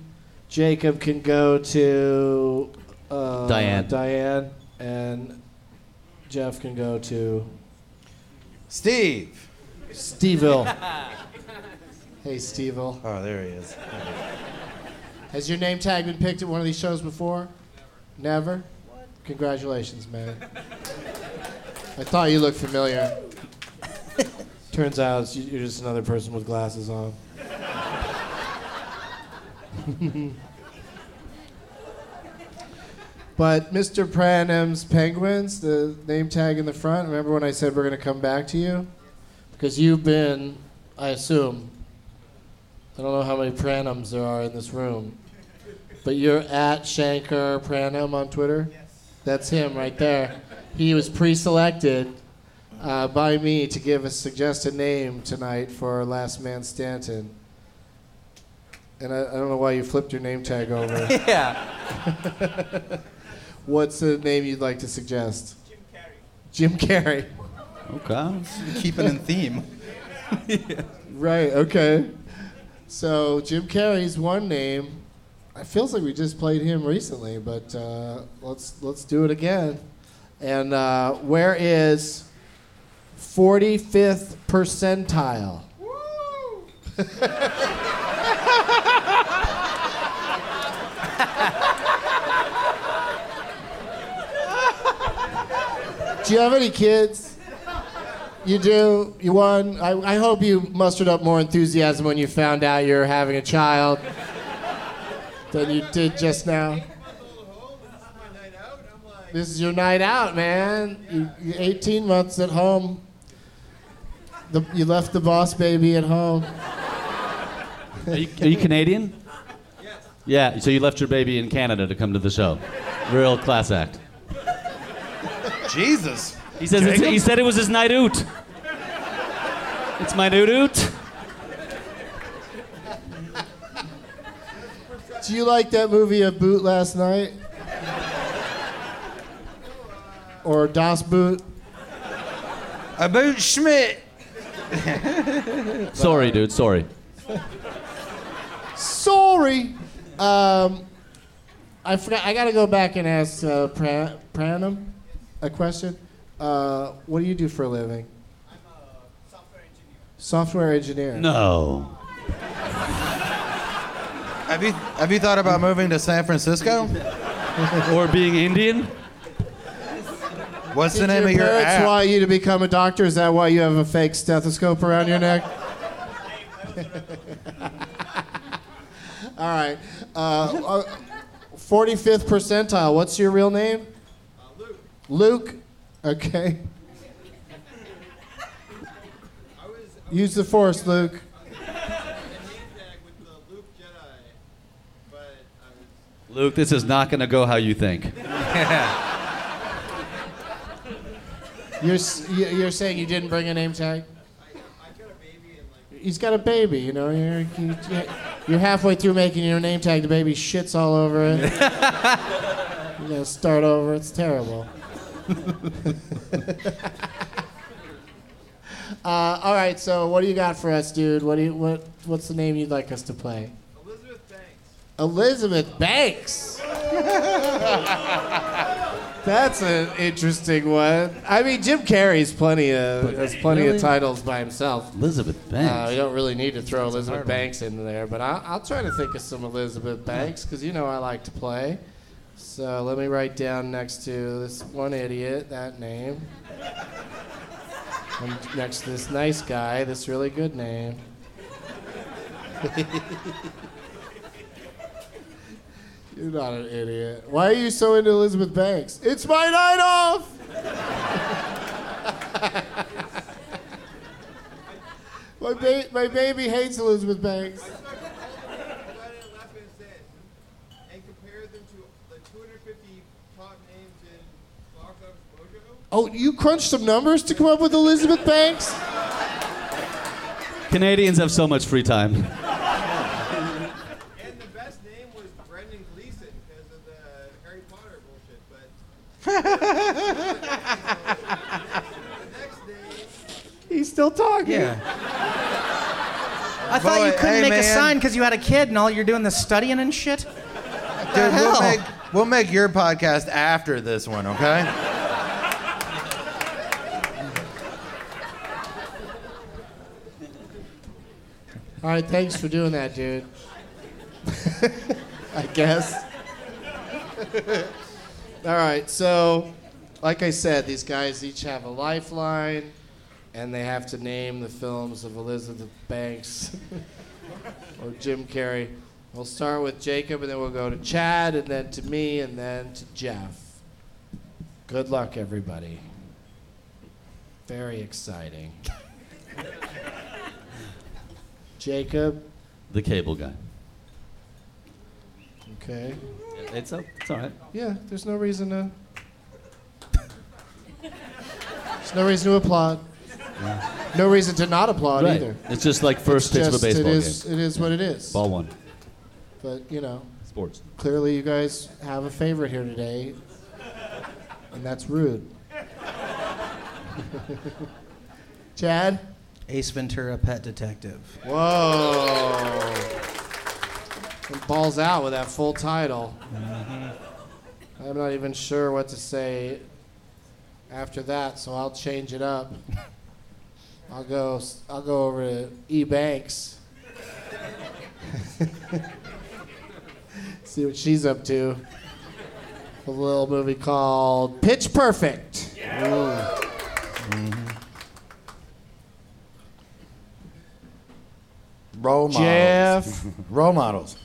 Jacob can go to uh, Diane. Diane. And Jeff can go to Steve. Steveville. hey, Steveville. Oh, there he is. Has your name tag been picked at one of these shows before? Never? Never? Congratulations, man. I thought you looked familiar. Turns out you're just another person with glasses on. but Mr. Pranham's Penguins, the name tag in the front, remember when I said we're going to come back to you? Because you've been, I assume, I don't know how many Pranhams there are in this room, but you're at Shankar Pranham on Twitter? Yes. That's him right there. He was pre selected uh, by me to give a suggested name tonight for Last Man Standing. And I, I don't know why you flipped your name tag over. Yeah. What's the name you'd like to suggest? Jim Carrey. Jim Carrey. Okay. Keeping in theme. Right, okay. So Jim Carrey's one name. It feels like we just played him recently, but uh, let's let's do it again. And uh, where is 45th percentile? Do you have any kids? You do? You won? I, I hope you mustered up more enthusiasm when you found out you're having a child than you did just now. This is your night out, man. You, you 18 months at home. The, you left the boss baby at home. Are you, are you Canadian? Yeah, so you left your baby in Canada to come to the show. Real class act. Jesus. He says it's, he said it was his night out. It's my night out. Do you like that movie A Boot Last Night? Or Das Boot? A Boot Schmidt. Sorry, dude. Sorry. Sorry. Um, I forgot. I got to go back and ask uh, Pra- Pranam a question. Uh, what do you do for a living? I'm a software engineer. Software engineer. No. Have you have you thought about moving to San Francisco? or being Indian? What's the name your of your parents app? want you to become a doctor? Is that why you have a fake stethoscope around your neck? All right. Uh, uh, 45th percentile. What's your real name? Luke. Okay. Use the force, Luke. Luke, this is not going to go how you think. You're, you- you're saying you didn't bring a name tag? He's got a baby, you know. You're, you're halfway through making your name tag. The baby shits all over it. you gotta start over. It's terrible. uh, all right. So, what do you got for us, dude? What do you what What's the name you'd like us to play? Elizabeth Banks. Elizabeth Banks. That's an interesting one. I mean, Jim Carrey's plenty of has plenty Really? of titles by himself. Elizabeth Uh, Banks. we don't really need to throw Elizabeth Banks in there, but I'll, I'll try to think of some Elizabeth Banks because you know I like to play. So let me write down next to this one idiot that name, and next to this nice guy this really good name. You're not an idiot. Why are you so into Elizabeth Banks? It's my night off. my, ba- my baby hates Elizabeth Banks. Oh, you crunched some numbers to come up with Elizabeth Banks? Canadians have so much free time. And the best name was Brendan Gleeson because of the Harry Potter bullshit, but He's still talking. Yeah. I thought you couldn't hey, make a sign because you had a kid and all you're doing the studying and shit. Dude, we'll make, we'll make your podcast after this one, okay? All right, thanks for doing that, dude. I guess. All right, so like I said, these guys each have a lifeline, and they have to name the films of Elizabeth Banks or Jim Carrey. We'll start with Jacob, and then we'll go to Chad, and then to me, and then to Jeff. Good luck, everybody. Very exciting. Jacob. The cable guy. Okay. It's, o- it's all right. Yeah, there's no reason to. There's no reason to applaud. No reason to not applaud Right. either. It's just like first It's pitch of a just- baseball it is, game. It is what it is. Ball one. But you know, Sports. clearly you guys have a favorite here today, and that's rude. Chad. Ace Ventura, Pet Detective. Whoa. And balls out with that full title. Mm-hmm. I'm not even sure what to say after that, so I'll change it up. I'll go. I'll go over to E Banks. See what she's up to. A little movie called Pitch Perfect. Role models. Geoff. Role models.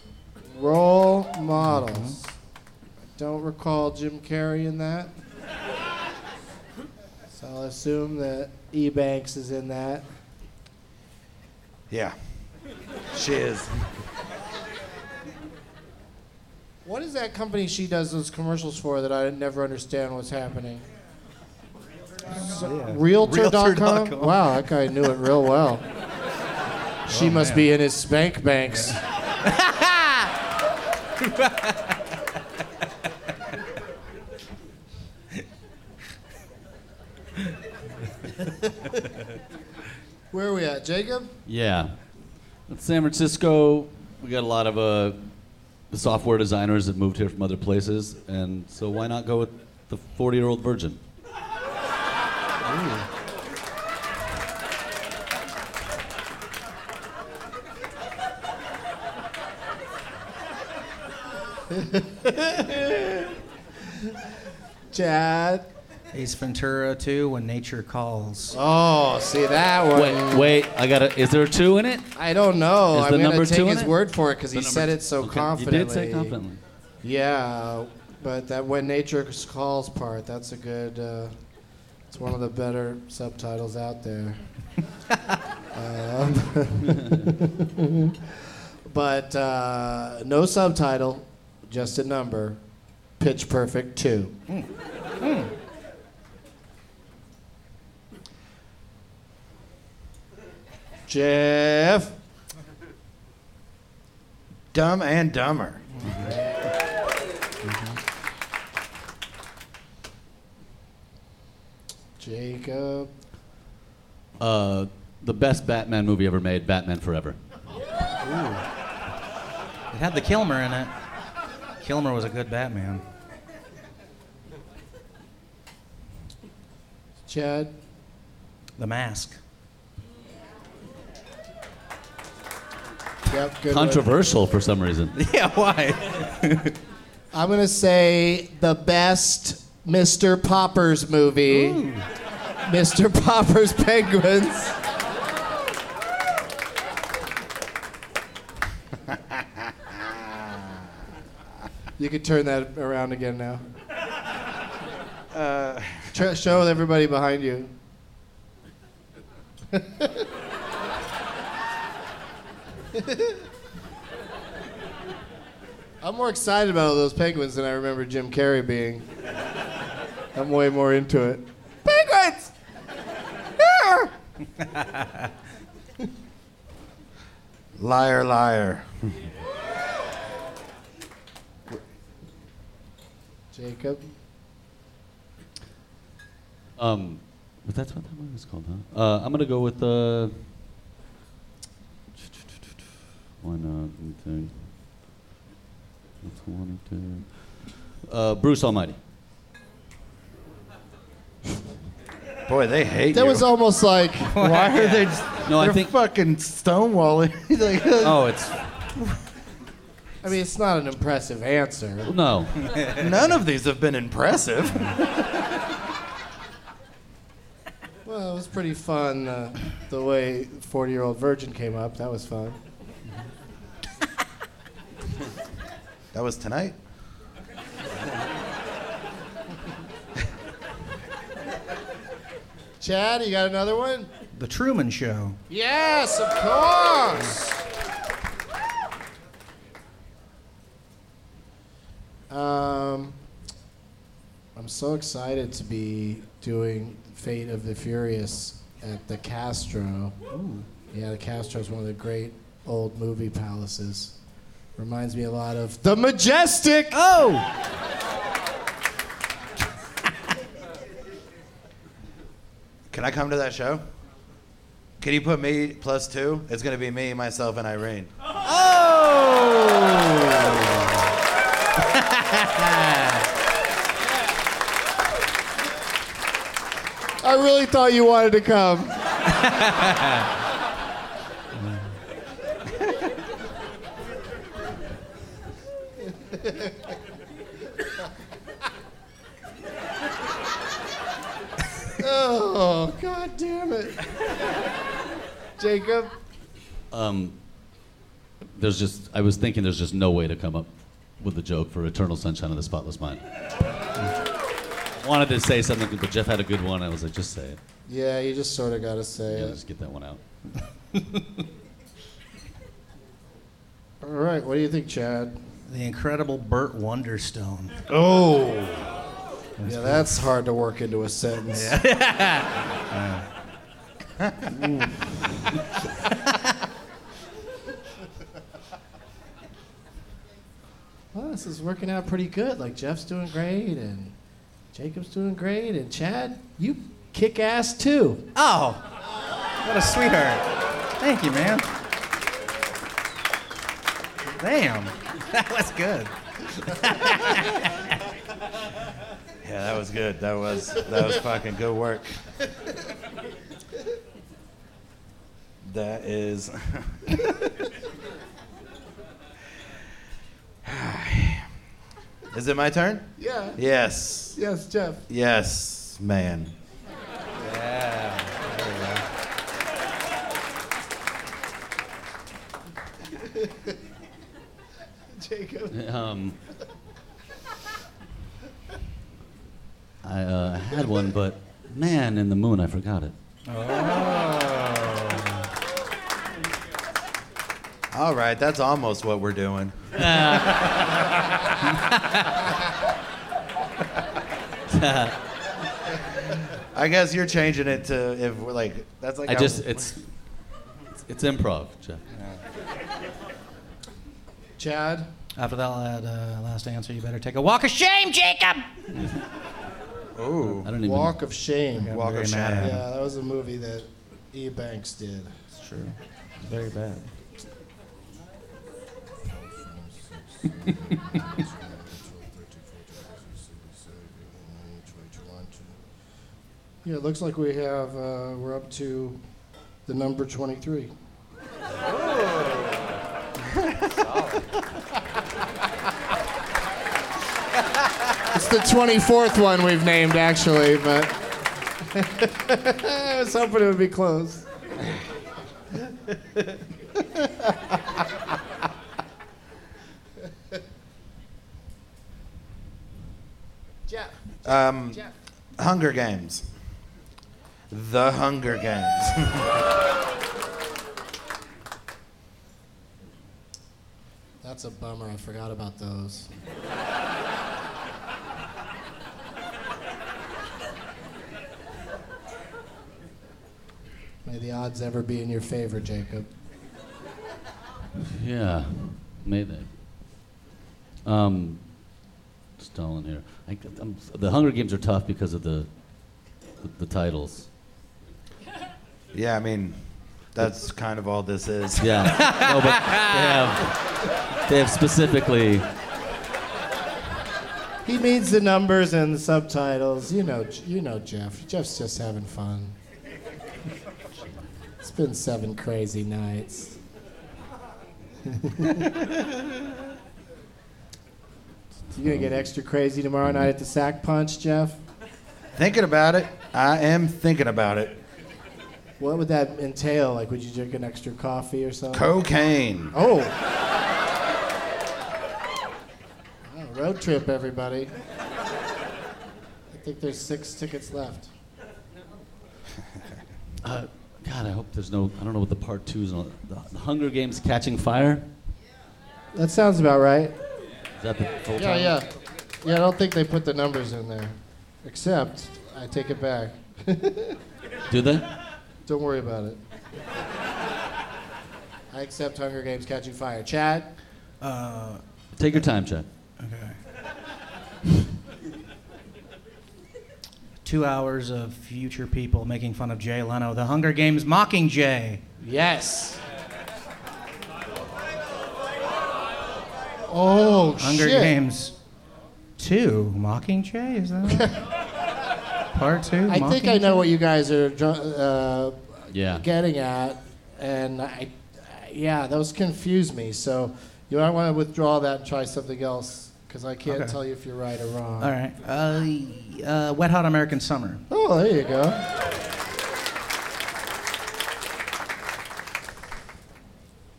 Role models. I don't recall Jim Carrey in that. So I'll assume that E Banks is in that. Yeah. She is. What is that company she does those commercials for that I never understand what's happening? Yeah. Realtor.com? Realtor.com. Wow, that guy knew it real well. She Oh, must man. be in his spank banks. Where are we at, Jacob? Yeah. In San Francisco, we got a lot of uh, software designers that moved here from other places, and so why not go with the 40 year old virgin? Chad. Ace Ventura 2, When Nature Calls. Oh, see that one. Wait, wait, I gotta. Is there a two in it? I don't know. Is I'm the gonna number take two in his it? word for it because he number said two. it so Okay, you confidently. did say confidently. Yeah, but that when nature calls part, that's a good. Uh, it's one of the better subtitles out there. um, but uh, no subtitle, just a number. Pitch Perfect two. Hmm. Hmm. Geoff. Dumb and Dumber. Mm-hmm. Jacob. Uh, the best Batman movie ever made, Batman Forever. It had the Kilmer in it. Kilmer was a good Batman. Chad. The Mask. Yep, good one. Controversial for some reason. Yeah, why? I'm gonna say the best Mr. Poppers movie. Mr. Poppers Penguins. You could turn that around again now. Uh, Tr- show everybody behind you. I'm more excited about all those penguins than I remember Jim Carrey being. I'm way more into it. Penguins! Yeah! liar, liar. Jacob. Um, but that's what that movie was called, huh? Uh, I'm gonna go with uh, why not? Let me one two. Uh, Bruce Almighty. Boy, they hate That you. was almost like. Why are they? Just, No, I they're think- fucking stonewalling. Like, Oh, it's I mean, it's not an impressive answer. no. None of these have been impressive. Well, it was pretty fun uh, the way 40 year old virgin came up. That was fun. That was tonight. Chad, you got another one? The Truman Show. Yes, of course. Um, I'm so excited to be doing Fate of the Furious at the Castro. Yeah, the Castro is one of the great old movie palaces. Reminds me a lot of the Majestic. Oh! Can I come to that show? Can you put me plus two? It's gonna be me, myself, and Irene. I really thought you wanted to come. oh, god damn it. Jacob? Um, there's just, I was thinking there's just no way to come up with a joke for Eternal Sunshine of the Spotless Mind. Wanted to say something, but Geoff had a good one. I was like, just say it. Yeah, you just sort of got to say Yeah, it. just get that one out. All right, what do you think, Chad? The incredible Burt Wonderstone. Oh. Yeah, that's hard to work into a sentence. well, this is working out pretty good. Like Geoff's doing great, and Jacob's doing great, and Chad, you kick ass too. Oh, what a sweetheart. Thank you, man. Damn, that was good. Yeah, that was good. That was that was fucking good work. That is. Is it my turn? Yeah. Yes. Yes, Geoff. Yes, man. Yeah. Jacob. Um, I uh, had one, but man in the moon, I forgot it. All right, that's almost what we're doing. I guess you're changing it to if we're like that's like I how- just, it's, it's, it's improv, Geoff. Chad. After that uh, last answer, you better take a walk of shame, Jacob. Ooh. I don't even. Walk of Shame. Walk of Shame. Yeah, that was a movie that E. Banks did. It's true. Very bad. Yeah, it looks like we have, uh, we're up to the number 23. it's the 24th one we've named, actually, but I was hoping it would be close. Um, Hunger Games. The Hunger Games. That's a bummer. I forgot about those. May the odds ever be in your favor, Jacob. Yeah, maybe. Um, stalling here. I, I'm, the Hunger Games are tough because of the, the, the titles. yeah, I mean, that's kind of all this is. Yeah. no, but they have, they have specifically. He means the numbers and the subtitles. You know, you know Geoff. Geoff's just having fun. It's been seven crazy nights. you gonna get extra crazy tomorrow night at the Sack Punch, Geoff? Thinking about it. I am thinking about it. What would that entail? Like, would you drink an extra coffee or something? Cocaine. Oh. Wow, road trip, everybody. I think there's six tickets left. Uh, God, I hope there's no. I don't know what the part two is. on. The, the Hunger Games Catching Fire. That sounds about right. Is that the full Yeah, title? yeah. Yeah, I don't think they put the numbers in there. Except, I take it back. Do they? Don't worry about it. I accept Hunger Games Catching Fire. Chad? Uh, Take your time, Chad. okay. two hours of future people making fun of Jay Leno. The Hunger Games Mockingjay. Yes. Oh Hunger shit! Games 2 Mockingjay is that part 2? I think I know what you guys are uh, Yeah. getting at, and I, yeah, those confuse me. So you might want to withdraw that and try something else because I can't Okay. tell you if you're right or wrong. All right. Uh, uh, Wet Hot American Summer. Oh, there you go.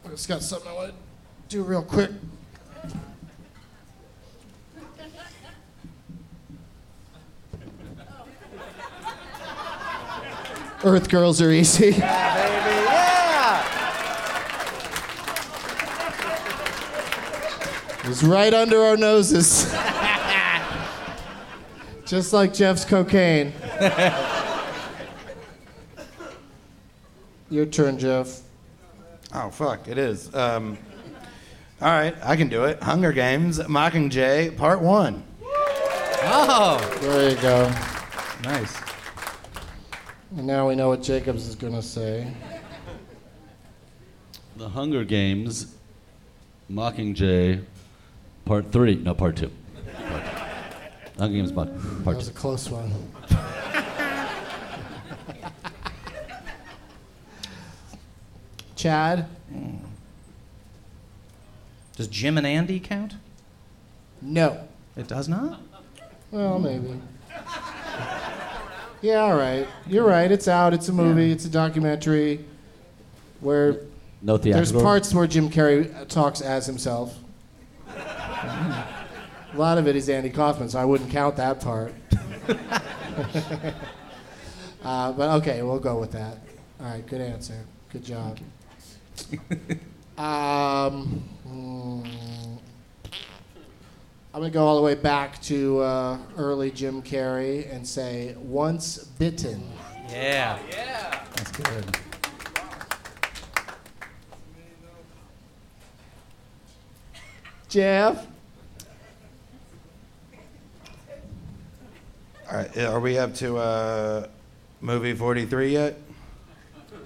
I just got something I want to do real quick. Earth girls are easy. It's right under our noses. Just like Geoff's cocaine. Your turn, Geoff. Oh fuck, it is. Um, all right, I can do it. Hunger Games, Mockingjay, Part One. Oh, There you go. nice. And now we know what Jacobs is going to say. The Hunger Games, Mockingjay, Part Three. No, Part Two. Part two. Hunger Games, Part, That part was Two. a close one. Chad? Does Jim and Andy count? No. It does not? Well, maybe. Yeah, all right. You're right. It's out. It's a movie. It's a documentary where No there's theatrical. parts where Jim Carrey uh, talks as himself. A lot of it is Andy Kaufman, so I wouldn't count that part. uh, but okay, we'll go with that. All right, good answer. Good job. um, hmm, I'm going to go all the way back to uh, early Jim Carrey and say, Once Bitten. Yeah. Yeah. That's good. Geoff? All right, are we up to uh, movie 43 yet?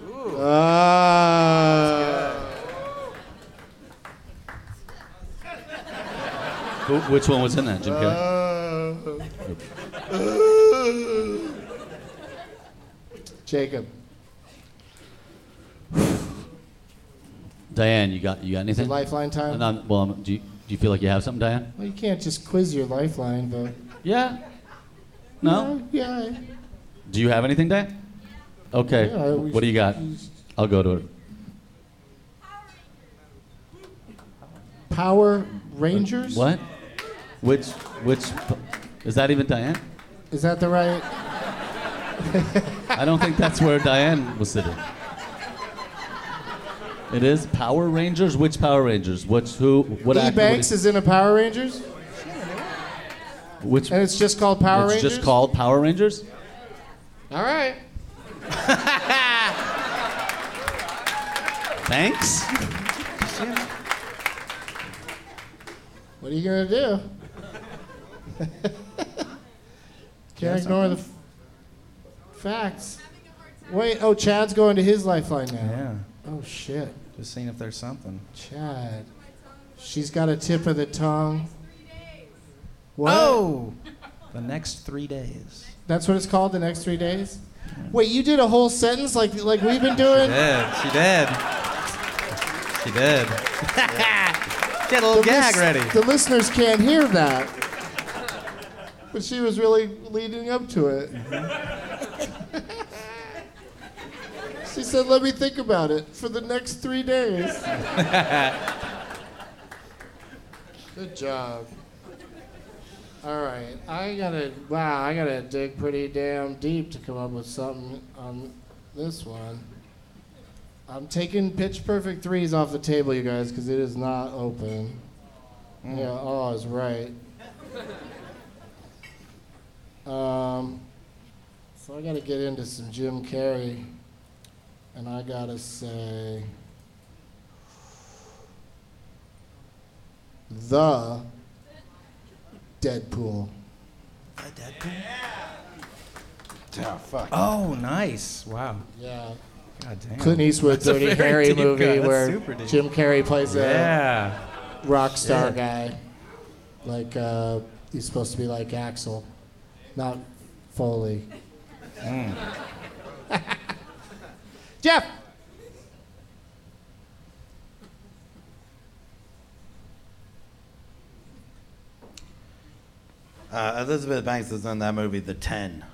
Ooh. Uh, Who, which one was in that, Jim Carrey? Jacob. Diane, you got you got anything? Lifeline time? I'm- well, do you, do you feel like you have something, Diane? Well, you can't just quiz your lifeline, but. Yeah. No. Yeah. Do you have anything, Diane? Okay. Yeah, what do you got? I'll go to it. Power Rangers? What? Which which is that even Diane? Is that the right? I don't think that's where Diane was sitting. It is Power Rangers. Which Power Rangers? Which who? What E. Banks is in a Power Rangers? Which? And it's just called Power it's Rangers? just called Power Rangers. All right. Thanks. What are you going to do? Can't ignore the f- facts. Wait, oh, Chad's going to his lifeline now. Yeah. Oh, shit. Just seeing if there's something. Chad. She's got a tip of the tongue. What? Oh! The next three days. That's what it's called, the next three days? Wait, you did a whole sentence like like we've been doing? did. She did. She did. Get a little The gag lis- ready. The listeners can't hear that. But she was really leading up to it. Mm-hmm. she said, let me think about it for the next three days. Good job. All right, I gotta, wow, I gotta dig pretty damn deep to come up with something on this one. I'm taking pitch perfect threes off the table, you guys, because it is not open. Mm. Yeah, oh, I was right. Um, so I got to get into some Jim Carrey, and I got to say the Deadpool. Oh, fuck. Oh, nice. Wow. Yeah. God damn. Clint Eastwood That's a Dirty very Harry movie cut. Where. Jim Carrey plays Yeah. a rock star Shit. guy. Like uh, he's supposed to be like Axel, not Foley. Mm. Geoff. Uh, Elizabeth Banks is in that movie, The Ten.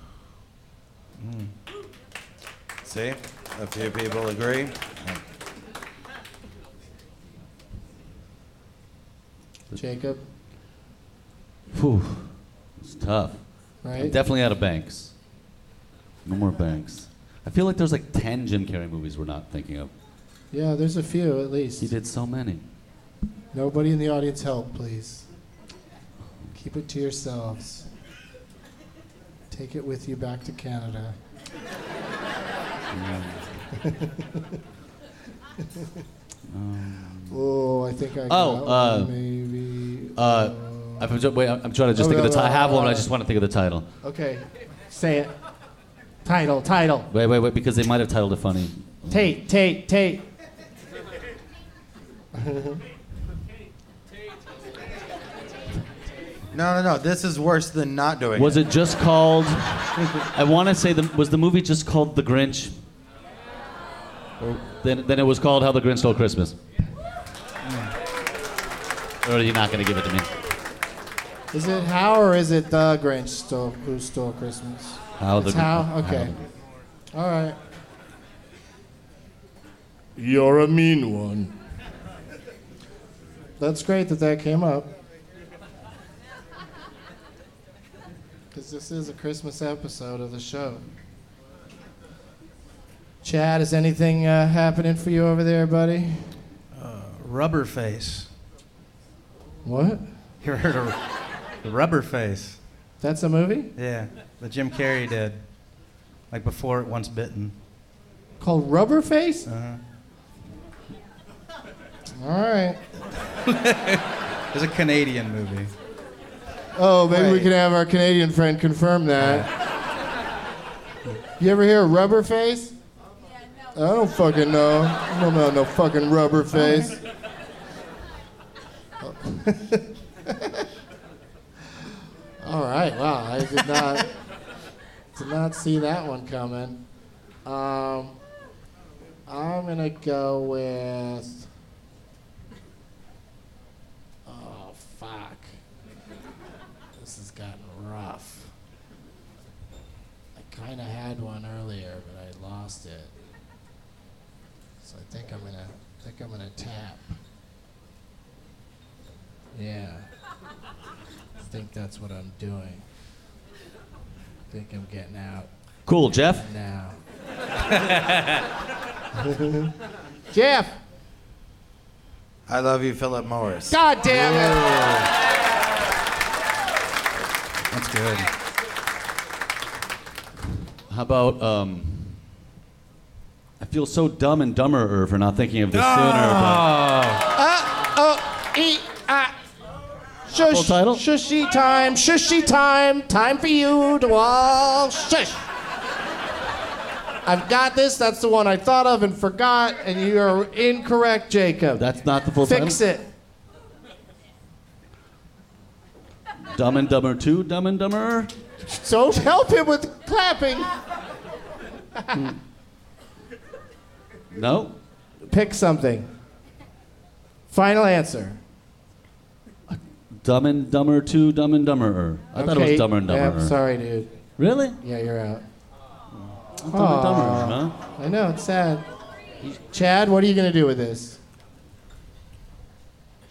Mm. See? A few people agree. Jacob. Whew. It's tough. Right. I'm definitely out of Banks. No more Banks. I feel like there's like 10 Jim Carrey movies we're not thinking of. Yeah, there's a few at least. He did so many. Nobody in the audience help, please. Keep it to yourselves. Take it with you back to Canada. oh, I think I got Oh, uh, one, maybe. Uh, I'm, wait, I'm trying to just Oh, think of the title. I have one, I just want to think of the title. Okay, say it. Title, title. Wait, wait, wait, because they might have titled it funny. Tate, Tate, Tate. No, no, no. This is worse than not doing Was it. Was it just called? I want to say the was the movie just called The Grinch? Or then then it was called How the Grinch Stole Christmas. Or are you not going to give it to me? Is it how or is it the Grinch stole, who stole Christmas? How the It's how? Okay. how. All right. You're a mean one. That's great that that came up. Because this is a Christmas episode of the show. Chad, is anything uh, happening for you over there, buddy? Rubber face. What? You heard of the rubber face? That's a movie Yeah, that Jim Carrey did. Like before it once bitten. called Rubber Face? Uh-huh. All right. It's a Canadian movie. Oh, maybe we can have our Canadian friend confirm that. You ever hear of rubber face? I don't fucking know. I don't know no fucking rubber face. All right. Wow. I did not did not see that one coming. Um, I'm gonna go with. Oh fuck. This has gotten rough. I kind of had one earlier, but I lost it. So I think I'm gonna I think I'm gonna tap. Yeah. I think that's what I'm doing. I think I'm getting out Cool, Geoff. now. Geoff! I love you, Philip Morris. God damn it! That's good. How about um? I feel so dumb and dumber for not thinking of this sooner. Uh, oh, e, ah. Shush, title? Shushy time, shushy time, time for you to all shush. I've got this. That's the one I thought of and forgot, and you are incorrect, Jacob. That's not the full Fix title. it. Dumb and Dumber Two, Dumb and Dumber. So help him with clapping. No. Pick something. Final answer. Dumb and Dumber Two, Dumb and Dumberer. I thought it was Dumber and yeah, Dumberer. I'm sorry, dude. Really? Yeah, you're out. Dumb and Dumberer, huh? I know, it's sad. Chad, what are you going to do with this?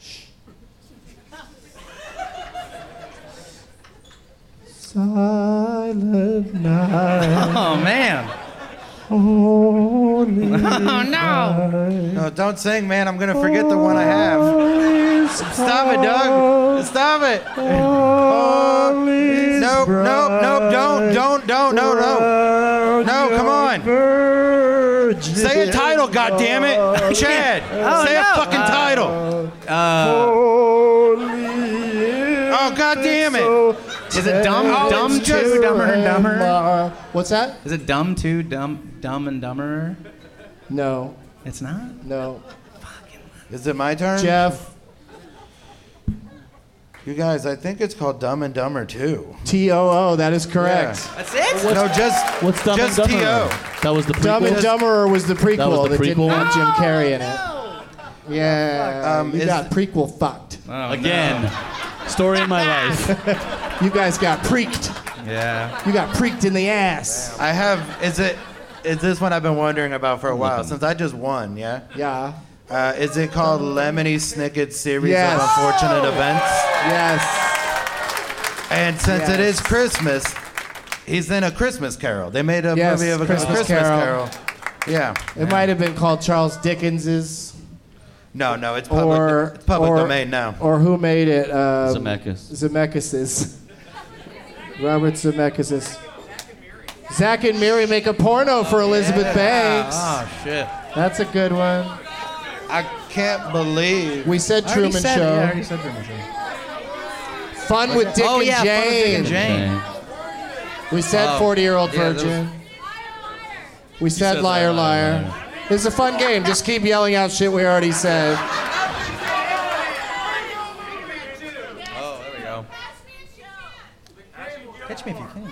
Shh. Silent night. Oh man. Holy Oh no. No, don't sing, man. I'm gonna forget the one I have. Stop it, Doug. Stop it. Oh, nope, nope, nope. Don't, don't, don't, no, no. No, come on. Say a title, goddammit. Chad, Oh, say no. a fucking title. Uh, Oh, goddammit. Is it dumb, Oh, dumb it's two, dumber and dumber? Uh, what's that? Is it dumb two, dumb, dumb and dumber? No. It's not. No. Fucking. Is it my turn? Geoff. You guys, I think it's called Dumb and Dumber 2. T O O. That is correct. Yeah. That's it. no, just What's Dumb just and Dumber? Just T.O. That was the prequel. Dumb and Dumber was the prequel That was the that didn't prequel? have Jim Carrey in oh, it. Yeah. Um, you is- got prequel fucked. Oh, Again, story in my life. You guys got preaked. Yeah. You got preaked in the ass. I have. Is it? Is this one I've been wondering about for a while since I just won? Yeah. Yeah. Uh, is it called Lemony Snicket's series Yes. of unfortunate events? Yes. And since it Yes. is Christmas, he's in a Christmas Carol. They made a Yes, movie of a Christmas Christmas, Carol. Carol. Yeah. It might have been called Charles Dickens's. No, no, it's public. Or it's public or, domain now. Or who made it? Um, Zemeckis. Zemeckis's. Robert Zemeckis's. Zack and Miri make a porno for Elizabeth Banks. Oh shit. That's a good one. I can't believe. We said I Truman said it, Show. Yeah, I said Truman Show. Fun with Dick oh and yeah, Fun with Dick and Jane. We said Oh, 40 year old yeah, those- virgin. We said said liar, liar. liar, liar. It's a fun game. Just keep yelling out shit we already said. Oh, there we go. Catch me if you can.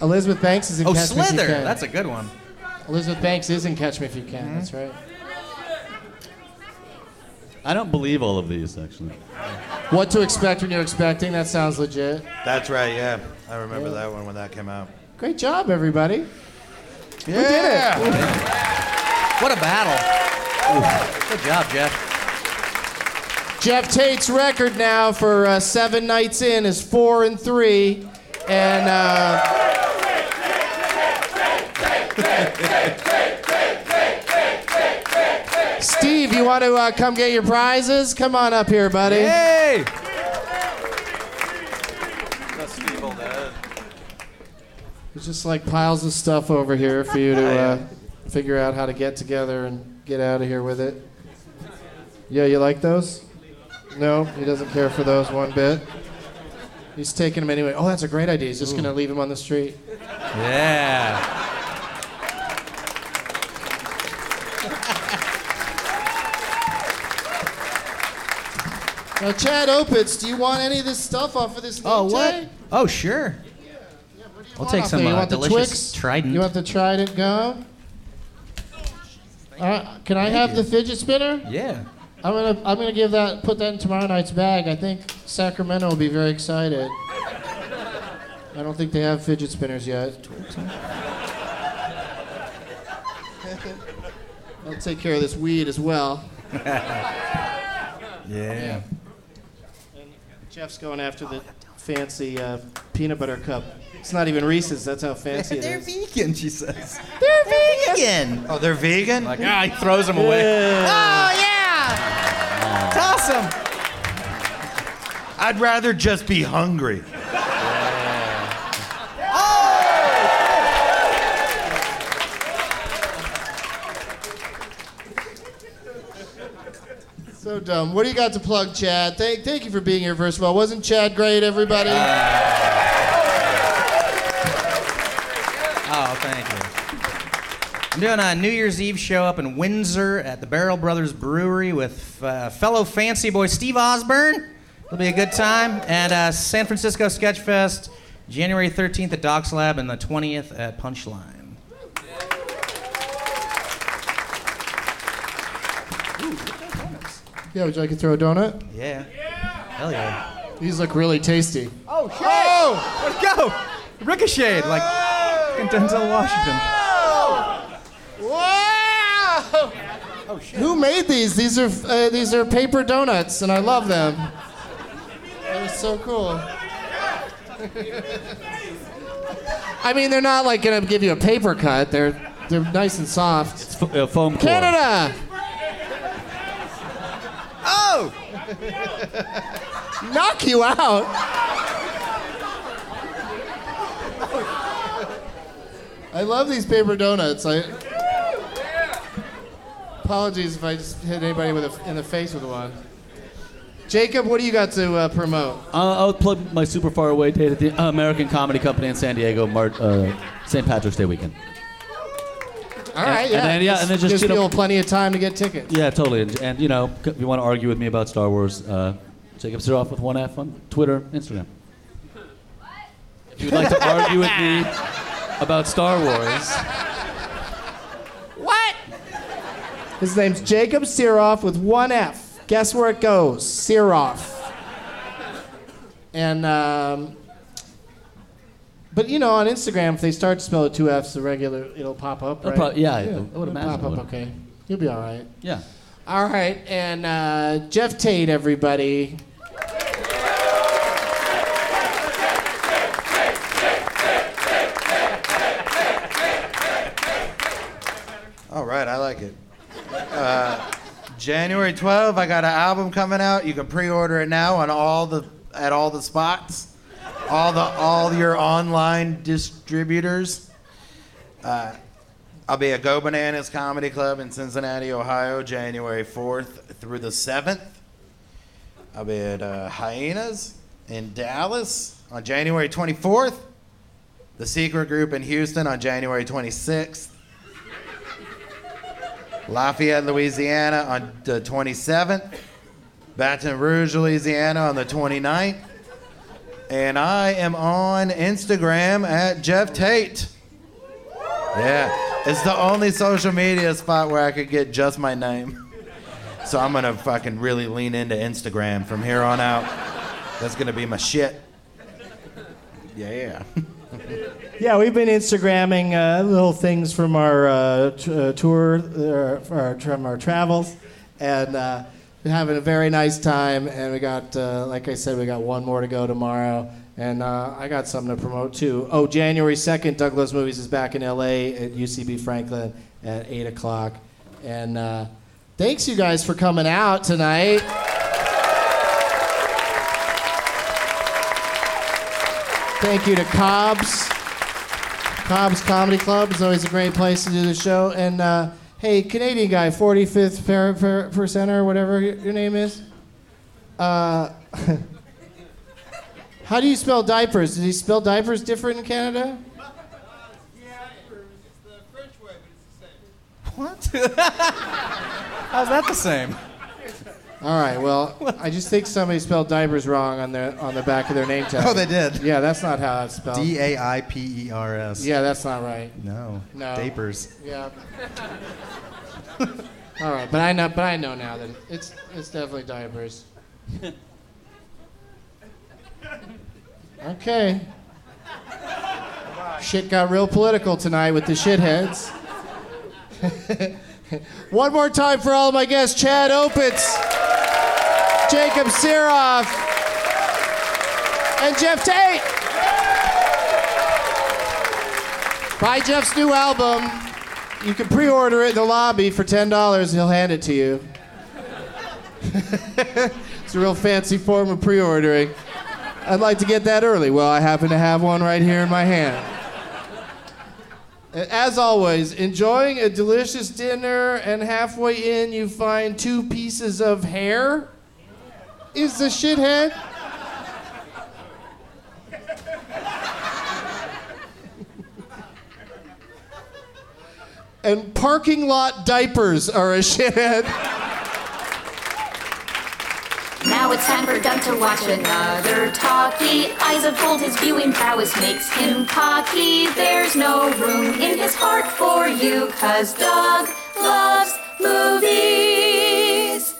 Elizabeth Banks is in Oh, Catch Me If You can. Oh, Slither. That's a good one. Elizabeth Banks is in Catch Me If You Can. Mm-hmm. That's right. I don't believe all of these actually. What to expect when you're expecting? That sounds legit. That's right. Yeah, I remember that one when that came out. Great job, everybody. We did Yeah. What a battle. Good job, Geoff. Geoff Tate's record now for uh, seven nights in is four and three, and uh, Steve, you want to uh, come get your prizes? Come on up here, buddy. Hey! There's just like piles of stuff over here for you to uh, figure out how to get together and get out of here with it. Yeah, you like those? No, he doesn't care for those one bit. He's taking them anyway. Oh, that's a great idea. He's just gonna leave them on the street. Yeah. Now, Chad Opitz, do you want any of this stuff off of this? Oh, what? Oh, sure. We'll want take some there? You uh, want the delicious Twix? Trident. You want the Trident gum? Uh, can I have the fidget spinner? yeah. I'm gonna I'm gonna give that put that in tomorrow night's bag. I think Sacramento will be very excited. I don't think they have fidget spinners yet. I'll take care of this weed as well. Yeah. Geoff's going after the fancy uh, peanut butter cup. It's not even Reese's. That's how fancy it They're is. vegan, she says. They're vegan. Oh, they're vegan? Like, ah, he throws them away. Yeah. Oh, yeah! It's awesome. I'd rather just be hungry. So dumb. What do you got to plug, Chad? Thank, thank you for being here, first of all. Wasn't Chad great, everybody? Oh, thank you. I'm doing a New Year's Eve show up in Windsor at the Barrel Brothers Brewery with uh, fellow fancy boy Steve Osborne. It'll be a good time. And uh, San Francisco Sketch Fest, January 13th at Docs Lab and the 20th at Punchline. yeah, would you like to throw a donut? Yeah. Hell yeah. These look really tasty. Oh, shit! Oh! Let's go! Ricocheted like fucking Denzel Washington. Wow! Who made these? These are uh, these are paper donuts, and I love them. They're so cool. I mean, they're not like gonna give you a paper cut. They're they're nice and soft. It's fo- uh, foam core. Canada. Oh! Knock you out. I love these paper donuts. I apologies if I just hit anybody with a, in the face with one. Jacob, what do you got to uh, promote? Uh, I'll plug my super far away date at the American Comedy Company in San Diego, uh, St. Patrick's Day weekend. All right, and yeah. then- yeah, and then just, gives you know- plenty of time to get tickets. Yeah, totally. And, and you know, if you want to argue with me about Star Wars, uh, Jacob Sirof with one F on Twitter, Instagram. If you'd like to argue with me about Star Wars, What? His name's Jacob Sirof with one F. Guess where it goes? Sirof. And, um, but you know, on Instagram, if they start to spell it two F's, the regular, it'll pop up, right? prob- yeah, I would it'll imagine pop up, would. okay. You'll be all right. yeah. All right, and uh, Geoff Tate, everybody. All right, I like it. Uh, January 12th, I got an album coming out. You can pre-order it now on all the at all the spots, all the all your online distributors. Uh, I'll be at Go Bananas Comedy Club in Cincinnati, Ohio, January 4th through the 7th. I'll be at uh, Hyenas in Dallas on January 24th. The Secret Group in Houston on January 26th. Lafayette, Louisiana on the 27th. Baton Rouge, Louisiana on the 29th. And I am on Instagram at Geoff Tate. Yeah, it's the only social media spot where I could get just my name. So I'm gonna fucking really lean into Instagram from here on out. That's gonna be my shit. Yeah. Yeah, we've been Instagramming uh, little things from our uh, t- uh, tour, uh, our, from our travels, and uh, having a very nice time. And we got, uh, like I said, we got one more to go tomorrow. And uh, I got something to promote too. Oh, January 2nd, Doug Loves Movies is back in LA at UCB Franklin at 8 o'clock. And thanks, you guys, for coming out tonight. Thank you to Cobb's. Cobb's Comedy Club is always a great place to do the show. And uh, hey, Canadian guy, 45th per, per, percenter, whatever your, your name is. Uh, how do you spell diapers? Did he spell diapers different in Canada? What? How's that the same? All right. Well, I just think somebody spelled diapers wrong on their on the back of their name tag. Oh, they did? Yeah, that's not how it's spelled. D A I P E R S. Yeah, that's not right. No. No. Dapers. Yeah. All right, but I know, but I know now that it's it's definitely diapers. Okay. Shit got real political tonight with the shitheads. One more time for all of my guests: Chad Opitz, Jacob Sirof, and Geoff Tate. Buy Geoff's new album. You can pre-order it in the lobby for ten dollars. He'll hand it to you. it's a real fancy form of pre-ordering. I'd like to get that early. Well, I happen to have one right here in my hand. As always, enjoying a delicious dinner, and halfway in, you find two pieces of hair. Is the shithead? and parking lot diapers are a shithead. Now it's time for Doug to watch another talkie. Eyes of gold, his viewing prowess makes him cocky. There's no room in his heart for you, cause Doug loves movies.